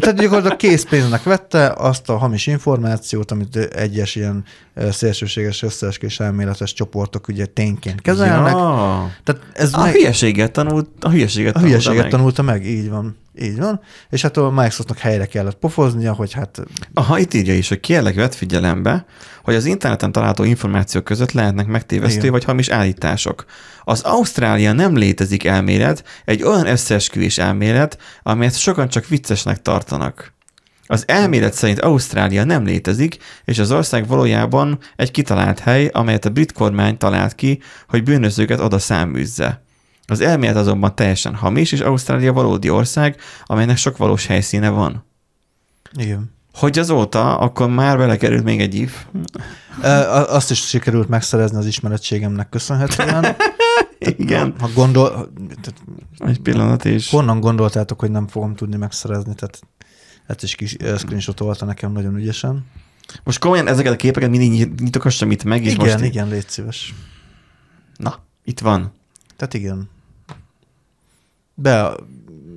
Tehát gyakorlatilag készpénznek vette azt a hamis információt, amit egyes ilyen szélsőséges összeeskés elméletes csoportok ugye tényként kezelnek. Ja. Tehát ez A meg, hülyeséget tanult, a hülyeséget a hülyeséget meg. tanulta meg, így van. Így van. És hát a Microsoftnak helyre kellett pofoznia, hogy hát Aha, itt írja is, hogy kérlek vett figyelembe, hogy az interneten található információk között lehetnek megtévesztő Igen. vagy hamis állítások. Az Ausztrália nem létezik elmélet, egy olyan összeesküvés elmélet, amelyet sokan csak viccesnek tartanak. Az elmélet szerint Ausztrália nem létezik, és az ország valójában egy kitalált hely, amelyet a brit kormány talált ki, hogy bűnözőket oda száműzze. Az elmélet azonban teljesen hamis, és Ausztrália valódi ország, amelynek sok valós helyszíne van. igen. Hogy azóta, akkor már belekerült még egy a- Azt is sikerült megszerezni az ismerettségemnek köszönhetően. Igen. Ha gondol, Egy pillanat és... honnan gondoltátok, hogy nem fogom tudni megszerezni? Tehát ezt is kis screenshotolta nekem nagyon ügyesen. Most komolyan ezeket a képeket mindig nyit- nyitogassam itt meg, és Igen, most... igen, légy szíves. Na, itt van. Tehát igen. Be,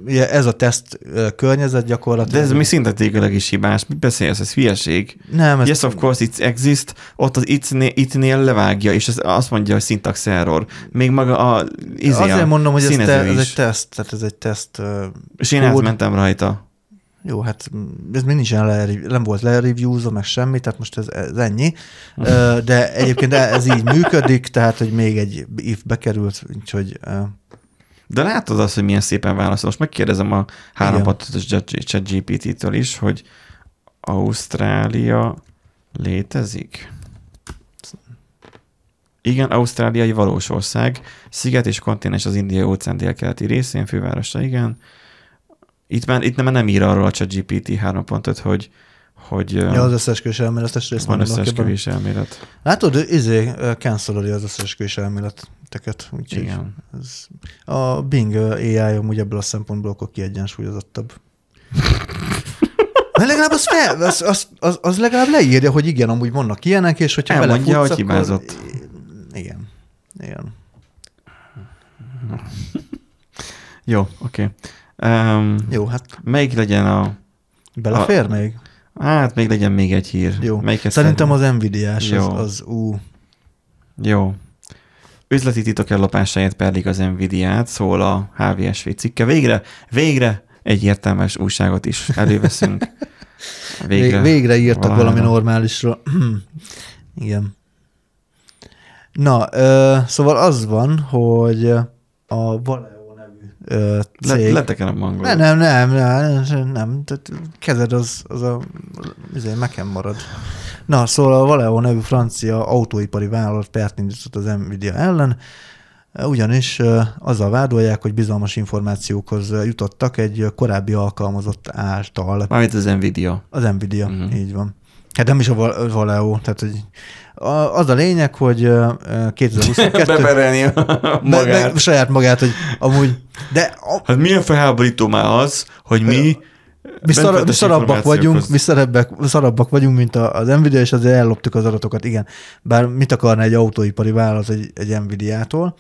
ugye ez a teszt ö, környezet gyakorlatilag. De ez mi szintetikailag is hibás. Mit beszélsz? Ez hülyeség. Nem, ez Yes, of course, it exist. Ott az itnél, itnél levágja, és ez azt mondja, hogy syntax error. Még maga a izé, azért a mondom, hogy ez, te, ez egy teszt, tehát ez egy teszt. ö, És én átmentem rajta. Jó, hát mm, ez még nincsen le, nem volt lereviewzva, meg semmi, tehát most ez, ez ennyi. De egyébként ez így működik, tehát, hogy még egy if bekerült, úgyhogy De látod azt, hogy milyen szépen válaszol. Most megkérdezem a 3.5-ös ChatGPT-től is, hogy Ausztrália létezik? Igen, Ausztrália egy valós ország, sziget és kontinens az indiai óceán délkeleti részén, fővárosa, igen. Itt, már, itt nem, nem ír arról a ChatGPT 3.5, hogy, hogy ja, az összeesküvés elméletes részt van összeesküvés elmélet. Látod, izé, cancelolja az összeesküvés elméleteket, úgyhogy Igen. ez, a Bing AI amúgy ebből a szempontból akkor kiegyensúlyozottabb. De legalább az, fel, az, az, az, az, legalább leírja, hogy igen, amúgy vannak ilyenek, és hogyha Elmondja, hogy akkor- hibázott. Igen. Igen. Jó, oké. Okay. Um, Jó, hát melyik legyen a... belefér a... még? Hát még legyen még egy hír. Jó. Melyiket Szerintem az Nvidia-s, az, Jó. az ú. Jó. Üzleti titok ellopásáért perlik az Nvidia-t, szól a HVSV cikke. Végre, végre egy értelmes újságot is előveszünk. Végre, végre írtak valahára. valami normálisról. Igen. Na, ö, szóval az van, hogy a Valeo ö, Le, cég... letekerem a nem, nem, nem, nem, nem, tehát kezed az, az a, azért meken marad. Na, szóval a Valeo nevű francia autóipari vállalat pert indított az Nvidia ellen, ugyanis azzal vádolják, hogy bizalmas információkhoz jutottak egy korábbi alkalmazott által. Mármint az Nvidia. Az Nvidia, uh-huh. így van. Hát nem is a Val- Valeo, tehát hogy a- az a lényeg, hogy ö, ö, 2022 Beperelni be, magát. be, saját magát, hogy amúgy, de a, Hát milyen felháborító már az, hogy mi mi, szar, mi szarabbak vagyunk, mi szarabbak, szarabbak vagyunk, mint az Nvidia, és azért elloptuk az adatokat, igen. Bár mit akarna egy autóipari vállalat egy, egy Nvidia-tól,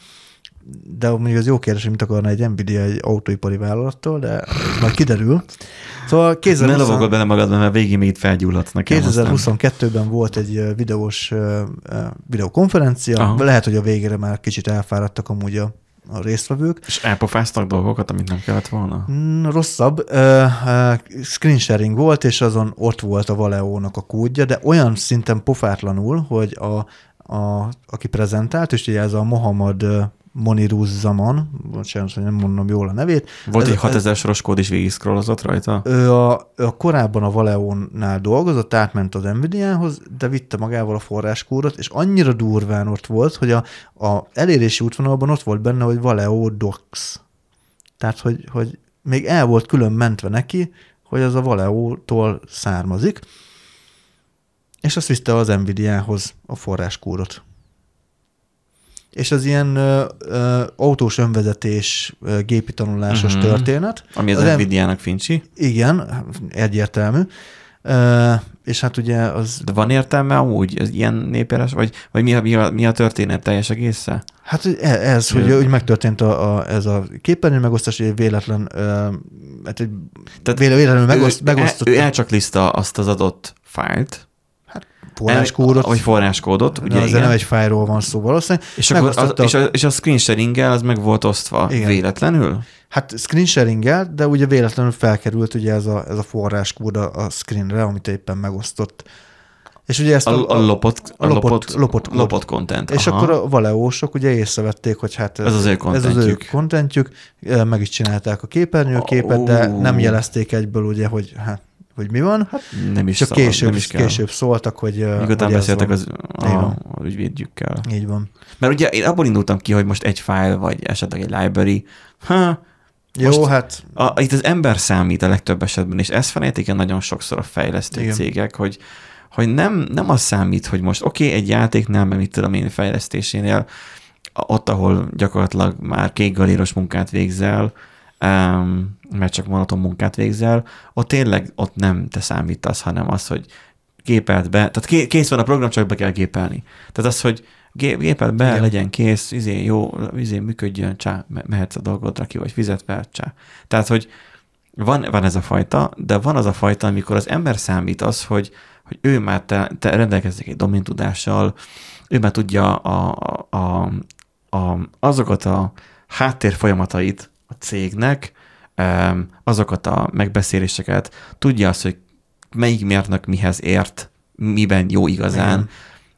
de mondjuk az jó kérdés, hogy mit akarna egy Nvidia egy autóipari vállalattól, de ez majd kiderül. Szóval Ne 2020 lovagod bele magadban, mert végig még itt felgyulladsz nekem. aztán. 2022-ben volt egy videós videokonferencia, Aha. lehet, hogy a végére már kicsit elfáradtak amúgy a, a résztvevők. És elpofáztak dolgokat, amit nem kellett volna? Mm, Rosszabb. Screen sharing volt, és azon ott volt a Valeo-nak a kódja, de olyan szinten pofátlanul, hogy a, a, aki prezentált, és ugye ez a Mohamed Moniruz Zaman, bocsánat, hogy nem mondom jól a nevét, Volt Ez- egy 6000 soros kód, és végig rajta? ő a, ő a korábban a Valeo-nál dolgozott, átment az Nvidia-hoz, de vitte magával a forráskódot, és annyira durván ott volt, hogy a, a elérési útvonalban ott volt benne, hogy Valeo Docs. Tehát, hogy, hogy még el volt külön mentve neki, hogy az a Valeo-tól származik, és azt vitte az Nvidia-hoz a forráskódot. És az ilyen ö, ö, autós önvezetés, ö, gépi tanulásos uh-huh. történet. Ami az, Az Nvidia-nak fincsi. Igen, egyértelmű. Ö, és hát ugye az, De van értelme amúgy? Ez ilyen népéres? Vagy, vagy mi, a, mi, a, mi a történet teljes egésze? hát e- ez, hogy, hogy megtörtént a, a, ez a képernyő megosztás, egy véletlen, ö, hát egy Tehát véle- véletlenül megoszt, ő, megosztott ő, elcsaklista azt az adott fájlt, forráskódot, vagy forráskódot, ugye igen. nem egy fájról van szó valószínűleg. és, akkor az, és, a, és a screen sharing az meg volt osztva Igen. véletlenül? Hát screen sharing de ugye véletlenül felkerült ugye ez a, ez a forráskód a, a screenre, amit éppen megosztott. És ugye ezt A, a, lopott, a, a lopott- lopott, lopott lopott content. És aha. akkor a valeósok ugye észrevették, hogy hát Ez az ő ez az ő kontentjük, meg is csinálták a képernyőképet, de Ó. nem jelezték egyből ugye, hogy, hát, hogy mi van. Hát, nem is csak szabad, később, nem is kell. később szóltak, hogy Miután beszéltek az, a, van. az ügyvédjükkel. Így van. Mert ugye én abból indultam ki, hogy most egy file, vagy esetleg egy library. Ha, Jó, Most- hát a, itt az ember számít a legtöbb esetben, és ezt felejtik el nagyon sokszor a fejlesztő Igen. cégek, hogy, hogy nem, nem az számít, hogy most oké, okay, egy játéknál, mert mit tudom én fejlesztésénél, a- ott, ahol gyakorlatilag már kékgaléros munkát végzel, um, mert csak monoton munkát végzel, ott tényleg ott nem te számítasz, hanem az, hogy gépelt be, tehát ké- kész van a program, csak be kell gépelni. Tehát az, hogy gé- gépelt be, Igen. Legyen kész, izé, jó, izé, működjön, csá, me- mehetsz a dolgodra, ki vagy fizetve, csá. Tehát, hogy van, van ez a fajta, de van az a fajta, amikor az ember számít az, hogy, hogy ő már te, te rendelkezik egy domain tudással, ő már tudja a, a, a, a, azokat a háttér folyamatait a cégnek, azokat a megbeszéléseket, tudja azt, hogy melyik mérnök mihez ért, miben jó igazán. Igen.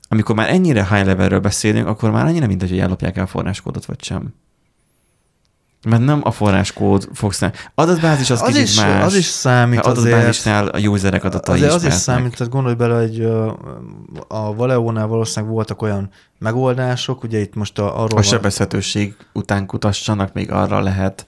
Amikor már ennyire high levelről beszélünk, akkor már annyira mindegy, hogy ellopják el forráskódot, vagy sem. Mert nem a forráskód fogsz nem. Adatbázis az, Az kicsit is, más. az is számít Mert azért. adatbázisnál a userek adatai Azért az is számít, tehát gondolj bele, hogy a Valeo-nál valószínűleg voltak olyan megoldások, ugye itt most a, arról A sebezhetőség után kutassanak, még arra lehet.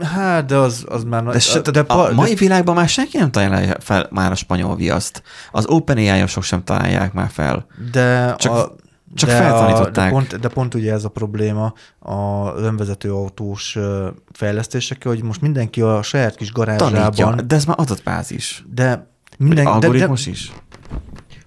Hát, de az, az már... De, se, de, de, a mai világban már senki nem találja fel már a spanyol viaszt. Az OpenAI-osok sem találják már fel. de Csak- a, csak de feltanították. de, pont, de pont ugye ez a probléma a önvezető autós ö, fejlesztésekkel, hogy most mindenki a saját kis Tanítja, garázsában, de ez már adatbázis. de Minden, minden, de, de, algoritmus is.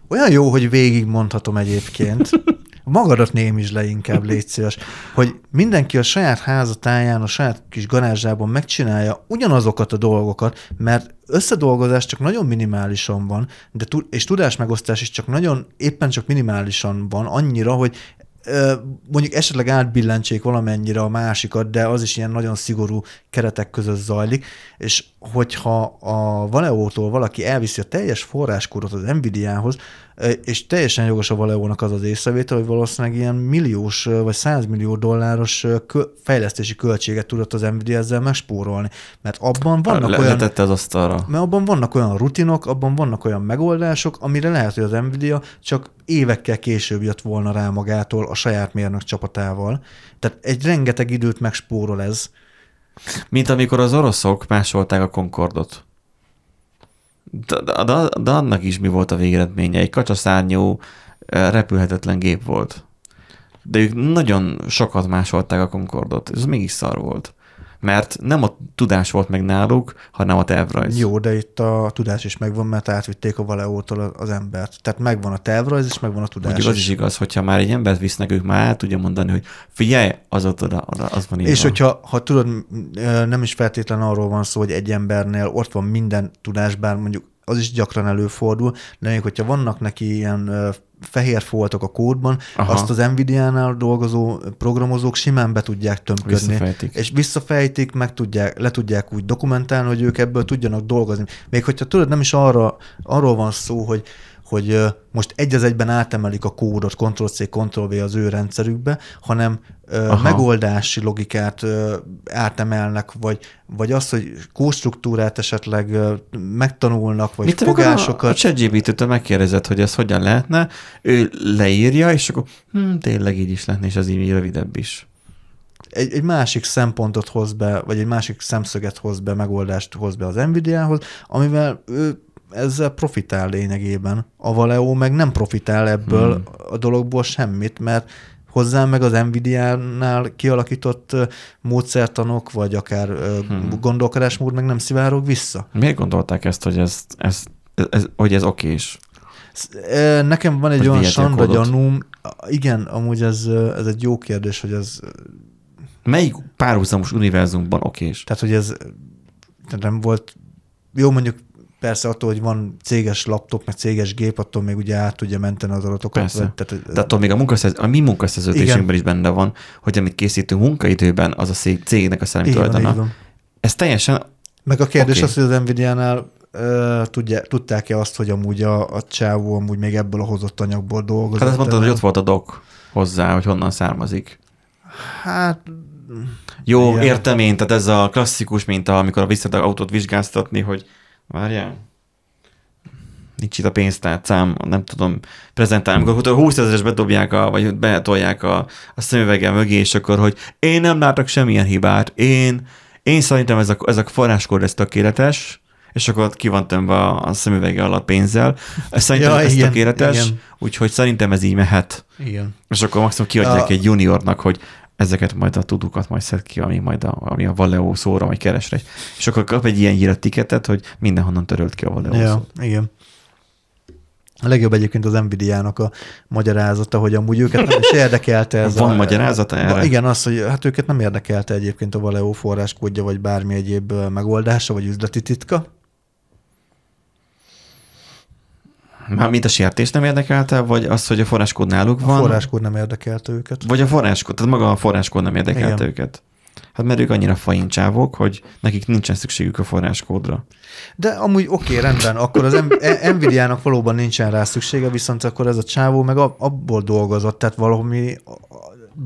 olyan jó, hogy végigmondhatom egyébként, magadat némítsd le inkább, légy szíves, hogy mindenki a saját házatáján, a saját kis garázsában megcsinálja ugyanazokat a dolgokat, mert összedolgozás csak nagyon minimálisan van, de és tudásmegosztás is csak nagyon, éppen csak minimálisan van, annyira, hogy mondjuk esetleg átbillentsék valamennyire a másikat, de az is ilyen nagyon szigorú keretek között zajlik, és hogyha a Valeo-tól valaki elviszi a teljes forráskódot az Nvidia-hoz, és teljesen jogos a Valeo-nak az az észrevétel, hogy valószínűleg ilyen milliós vagy százmillió dolláros fejlesztési költséget tudott az Nvidia ezzel megspórolni. Mert abban vannak Le, olyan... az asztalra. Mert abban vannak olyan rutinok, abban vannak olyan megoldások, amire lehet, hogy az Nvidia csak évekkel később jött volna rá magától a saját mérnök csapatával. Tehát egy rengeteg időt megspórol ez. Mint amikor az oroszok másolták a Concordot. De, de, de, annak is mi volt a végeredménye? Egy kacsaszárnyú, repülhetetlen gép volt. De ők nagyon sokat másolták a Concordot, ez mégis szar volt. Mert nem a tudás volt meg náluk, hanem a tervrajz. Jó, de itt a tudás is megvan, mert átvitték a Valeo-tól az embert. Tehát megvan a tervrajz, és megvan a tudás Mondjuk az is igaz, hogyha már egy embert visznek, ők már el tudja mondani, hogy figyelj, az ott oda, oda az van írva. És hogyha ha tudod, nem is feltétlen arról van szó, hogy egy embernél ott van minden tudás, bár mondjuk az is gyakran előfordul, de még hogyha vannak neki ilyen fehér foltok a kódban, Aha. Azt az Nvidia-nál dolgozó programozók simán be tudják tömködni. Visszafejtik. És visszafejtik, meg tudják, le tudják úgy dokumentálni, hogy ők ebből tudjanak dolgozni. Még hogyha tudod, nem is arra, arról van szó, hogy hogy most egy az egyben átemelik a kódot, Ctrl-C, Ctrl-V az ő rendszerükbe, hanem Aha. megoldási logikát átemelnek, vagy, vagy az, hogy kódstruktúrát esetleg megtanulnak, vagy Mit amikor a, a fogásokat. ChatGPT-től megkérdezed, hogy ez hogyan lehetne, ő leírja, és akkor hm, tényleg így is lehetne, és az így rövidebb is. egy, egy másik szempontot hoz be, vagy egy másik szemszöget hoz be, megoldást hoz be az Nvidia-hoz, amivel ő ezzel profitál lényegében. A Valeo meg nem profitál ebből Hmm. a dologból semmit, mert hozzá meg az Nvidia-nál kialakított módszertanok, vagy akár Hmm. gondolkodásmód meg nem szivárog vissza. Miért gondolták ezt, hogy ez, ez, ez, hogy ez okés? Nekem van egy Hogy olyan sanda gyanúm, igen, amúgy ez, ez egy jó kérdés, hogy ez Melyik párhuzamos univerzumban okés? Tehát, hogy ez nem volt, jó mondjuk persze attól, hogy van céges laptop, meg céges gép, attól még ugye át tudja menteni az adatokat. Persze. Tehát, De attól még a, munkaszerz, a mi munkaszerződésünkben is benne van, hogy amit készítünk munkaidőben, az a cégnek a szellemi tulajdona. Ez teljesen Meg a kérdés Oké. az, hogy az Nvidia-nál tudja, tudták-e azt, hogy amúgy a, a csávó amúgy még ebből a hozott anyagból dolgozott. Hát azt mondtad, hogy ott volt a doc hozzá, hogy honnan származik. Hát, Jó, Igen. értem én, tehát ez a klasszikus minta, amikor visszad a autót vizsgáztatni, hogy várjál, nincs itt a pénztárcám, nem tudom prezentálni, amikor a 20 ezeres bedobják, a, vagy betolják a, a szemüvege mögé, és akkor, hogy én nem látok semmilyen hibát, én, én szerintem ez a, ez a forráskód ez tökéletes, és akkor ott ki van tömve a, a szemüvege alatt pénzzel. Ez Szerintem ja, ez igen, tökéletes, igen. úgyhogy szerintem ez így mehet. igen. És akkor maximum kiadják A- egy juniornak, hogy ezeket majd a tudukat majd szed ki, ami majd a, ami a Valeo szóra majd keresre. És akkor kap egy ilyen nyílt tiketet, hogy mindenhonnan törölt ki a Valeo Ja, szót. igen. A legjobb egyébként az Nvidia-nak a magyarázata, hogy amúgy őket nem is érdekelte ez Van a, magyarázata erre? Igen, az, hogy hát őket nem érdekelte egyébként a Valeo forráskódja, vagy bármi egyéb megoldása, vagy üzleti titka. Már mint a sértés nem érdekelte, vagy az, hogy a forráskód náluk A van? forráskód nem érdekelte őket. Vagy a forráskód, tehát maga a forráskód nem érdekelte Igen. őket. Hát mert ők annyira faincsávok, hogy nekik nincsen szükségük a forráskódra. De amúgy oké, okay, rendben, akkor az E- Nvidia-nak valóban nincsen rá szüksége, viszont akkor ez a csávó meg ab- abból dolgozott, tehát valami,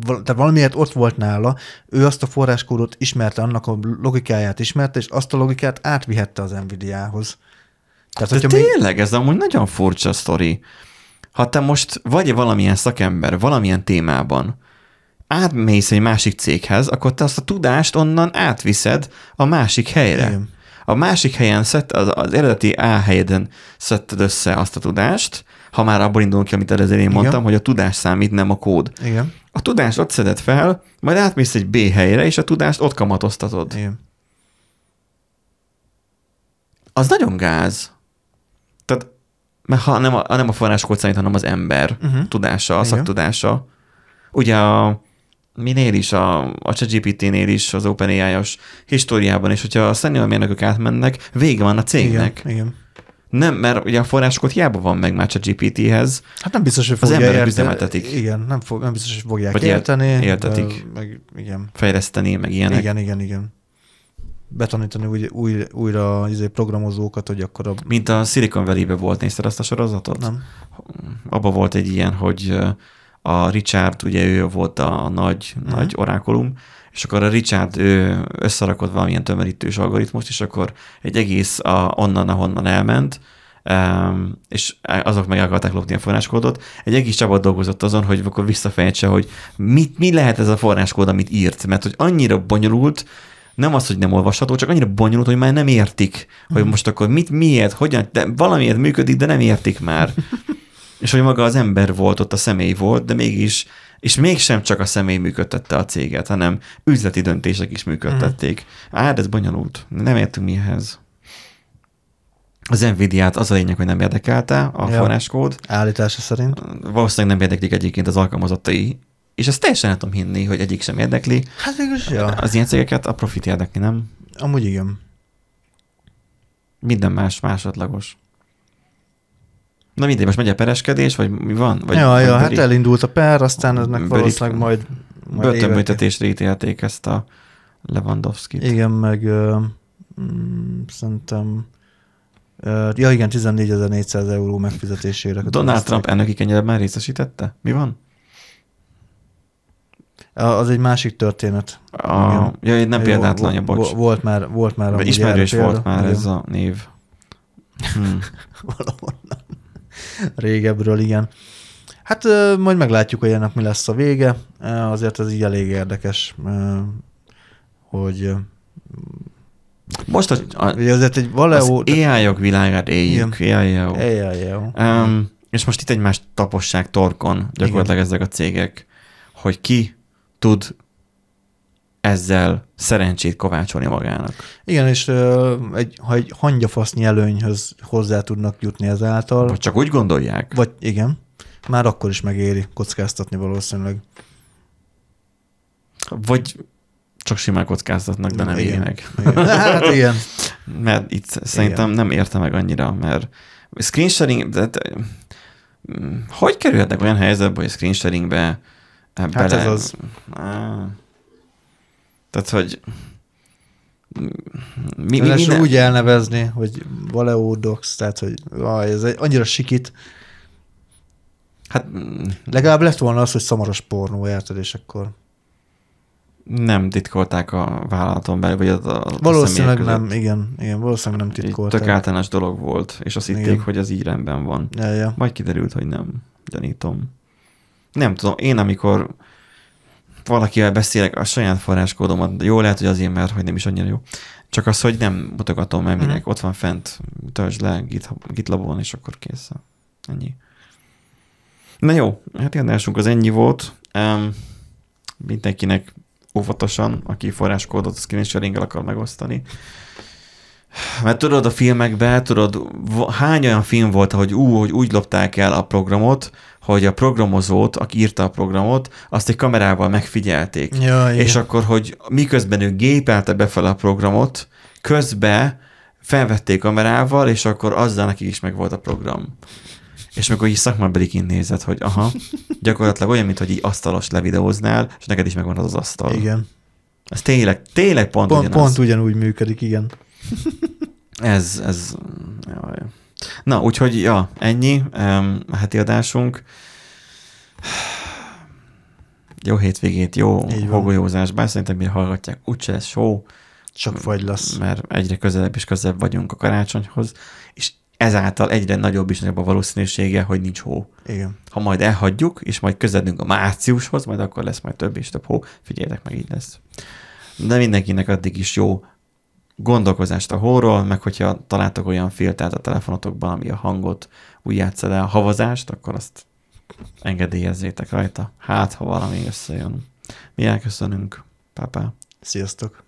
val- tehát valamiért ott volt nála, ő azt a forráskódot ismerte, annak a logikáját ismerte, és azt a logikát átvihette az Nvidia-hoz. Tehát, De hogyha még, tényleg, ez amúgy nagyon furcsa sztori. Ha te most vagy valamilyen szakember, valamilyen témában, átmész egy másik céghez, akkor te azt a tudást onnan átviszed a másik helyre. Igen. A másik helyen szed, az, az eredeti A helyeden szedted össze azt a tudást, ha már abból indulunk ki, amit előző én mondtam, hogy a tudás számít, nem a kód. igen, A tudást ott szeded fel, majd átmész egy B helyre, és a tudást ott kamatoztatod. igen. Az nagyon gáz. Mert ha nem a, nem a forráskód számít, hanem az ember Uh-huh. tudása, a Igen. szaktudása. Ugye a minél is, a, a ChatGPT-nél is, az OpenAI-os históriában is, hogyha a senior mérnökök átmennek, vége van a cégnek. Igen, igen. Nem, mert ugye a forráskód hiába van meg már ChatGPT-hez, Hát nem biztos, hogy Az fogja emberek érte- üzemeltetik. Igen, nem, fog, nem biztos, hogy fogják Vagy érteni. éltetik. de Meg, igen. fejleszteni, meg ilyenek. Igen, igen, igen. Betanítani új, új, újra izé, programozókat, hogy akkor a... Mint a Silicon Valley-be volt, nézted azt a sorozatot? Nem. Abba volt egy ilyen, hogy a Richard, ugye ő volt a nagy, uh-huh. nagy orákulum, és akkor a Richard ő összerakott valamilyen tömörítős algoritmust, és akkor egy egész a, onnan, ahonnan elment, um, és azok meg akarták lopni a forráskódot. Egy egész csapat dolgozott azon, hogy akkor visszafejtse, hogy mit, mi lehet ez a forráskód, amit írt, mert hogy annyira bonyolult, nem az, hogy nem olvasható, csak annyira bonyolult, hogy már nem értik, hogy most akkor mit, miért, hogyan, de valamiért működik, de nem értik már. és hogy maga az ember volt, ott a személy volt, de mégis, és mégsem csak a személy működtette a céget, hanem üzleti döntések is működtették. Á, de ez bonyolult. Nem értünk mihez. Az Nvidia-t az a lényeg, hogy nem érdekelte a Ja. forráskód. Állítása szerint. Valószínűleg nem érdeklik egyébként az alkalmazottai, és ezt teljesen el tudom hinni, hogy egyik sem érdekli. Hát végülis, ja. Az ilyen cégeket a profit érdekli, nem? Amúgy igen. Minden más másodlagos. Na mindegy, most megy a pereskedés, vagy mi van? Vagy, ja, vagy ja, hát bőri- elindult a per, aztán ennek Bőrit- valószínűleg majd, majd Börtönbüntetésre ítélték ezt a Lewandowski-t. Igen, meg ö, mm, szerintem ö, ja igen, 14.400 euró megfizetésére. Donald. Trump elnöki kenyeret már részesítette? Mi van? Az egy másik történet. A, Igen. ja, egy nem vo- bocs. vo- Volt már, volt már. Ismerős volt példa. már Igen. ez a név. Hmm. Valahonnan. Régebről, igen. Hát majd meglátjuk, hogy ennek mi lesz a vége. Azért ez így elég érdekes, hogy Most a, a, azért egy az Valeo... AI-ok világát éljük. AI-ok. Um, és most itt egymás taposság torkon gyakorlatilag ezek a cégek, hogy ki tud ezzel szerencsét kovácsolni magának. Igen, és ö, egy, ha egy hangyafasznyi előnyhöz hozzá tudnak jutni ezáltal, Vagy csak úgy gondolják? vagy igen, már akkor is megéri kockáztatni valószínűleg. Vagy csak simán kockáztatnak, de nem Igen. meg. Igen. Hát igen. Mert itt szerintem nem érte meg annyira, mert screen sharing, de, de, mm, hogy kerülhetnek olyan helyzetbe, hogy screen sharingbe hát bele... ez az. Á, tehát, hogy mi, mi, Mi, úgy elnevezni, hogy Valeo Docs, tehát hogy aj, ez egy annyira sikit. Hát Legalább lett volna az, hogy szamaros pornó, érted, és akkor nem titkolták a vállalaton belül, vagy a, a valószínűleg nem, igen, igen, valószínűleg nem titkolták. Tök általános dolog volt, és azt hitték, Igen. hogy ez így rendben van. Ja, ja. Majd kiderült, hogy nem. Gyanítom. Nem tudom, én amikor valakivel beszélek, a saját forráskódomat, jó lehet, hogy azért, mert hogy nem is annyira jó. Csak az, hogy nem mutogatom, mert minek Mhm. ott van fent, töltsd le GitLabon, és akkor kész. Ennyi. Na jó, hát érdekesünk az ennyi volt. Um, mindenkinek óvatosan, aki forráskódot screen sharing akar megosztani. Mert tudod, a filmekben, tudod, hány olyan film volt, hogy ú, hogy úgy lopták el a programot, hogy a programozót, aki írta a programot, azt egy kamerával megfigyelték. Ja, igen. És akkor, hogy miközben ő gépelte befelé a programot, közben felvették kamerával, és akkor azzal neki is meg volt a program. És akkor így szakmabeli kint hogy aha, gyakorlatilag olyan, mint hogy így asztalos levideóznál, és neked is megvan az az asztal. Igen. Ez tényleg, tényleg pont, Pont, ugyanaz. pont ugyanúgy működik, igen. Ez, ez... Jaj. Na, úgyhogy, ja, ennyi um, a heti adásunk. Jó hétvégét, jó hogolyózás, bár szerintem mire hallgatják, úgyse lesz show, Csak fagy lesz. mert egyre közelebb és közelebb vagyunk a karácsonyhoz, és ezáltal egyre nagyobb is nagyobb a valószínűsége, hogy nincs hó. Igen. Ha majd elhagyjuk, és majd közeledünk a márciushoz, majd akkor lesz majd több és több hó. Figyeljetek meg, így lesz. De mindenkinek addig is jó gondolkozást a hóról, meg hogyha találtok olyan filtert a telefonotokban, ami a hangot úgy játssza le a havazást, akkor azt engedélyezzétek rajta. Hát, ha valami összejön. Mi elköszönünk. Pápá. Sziasztok.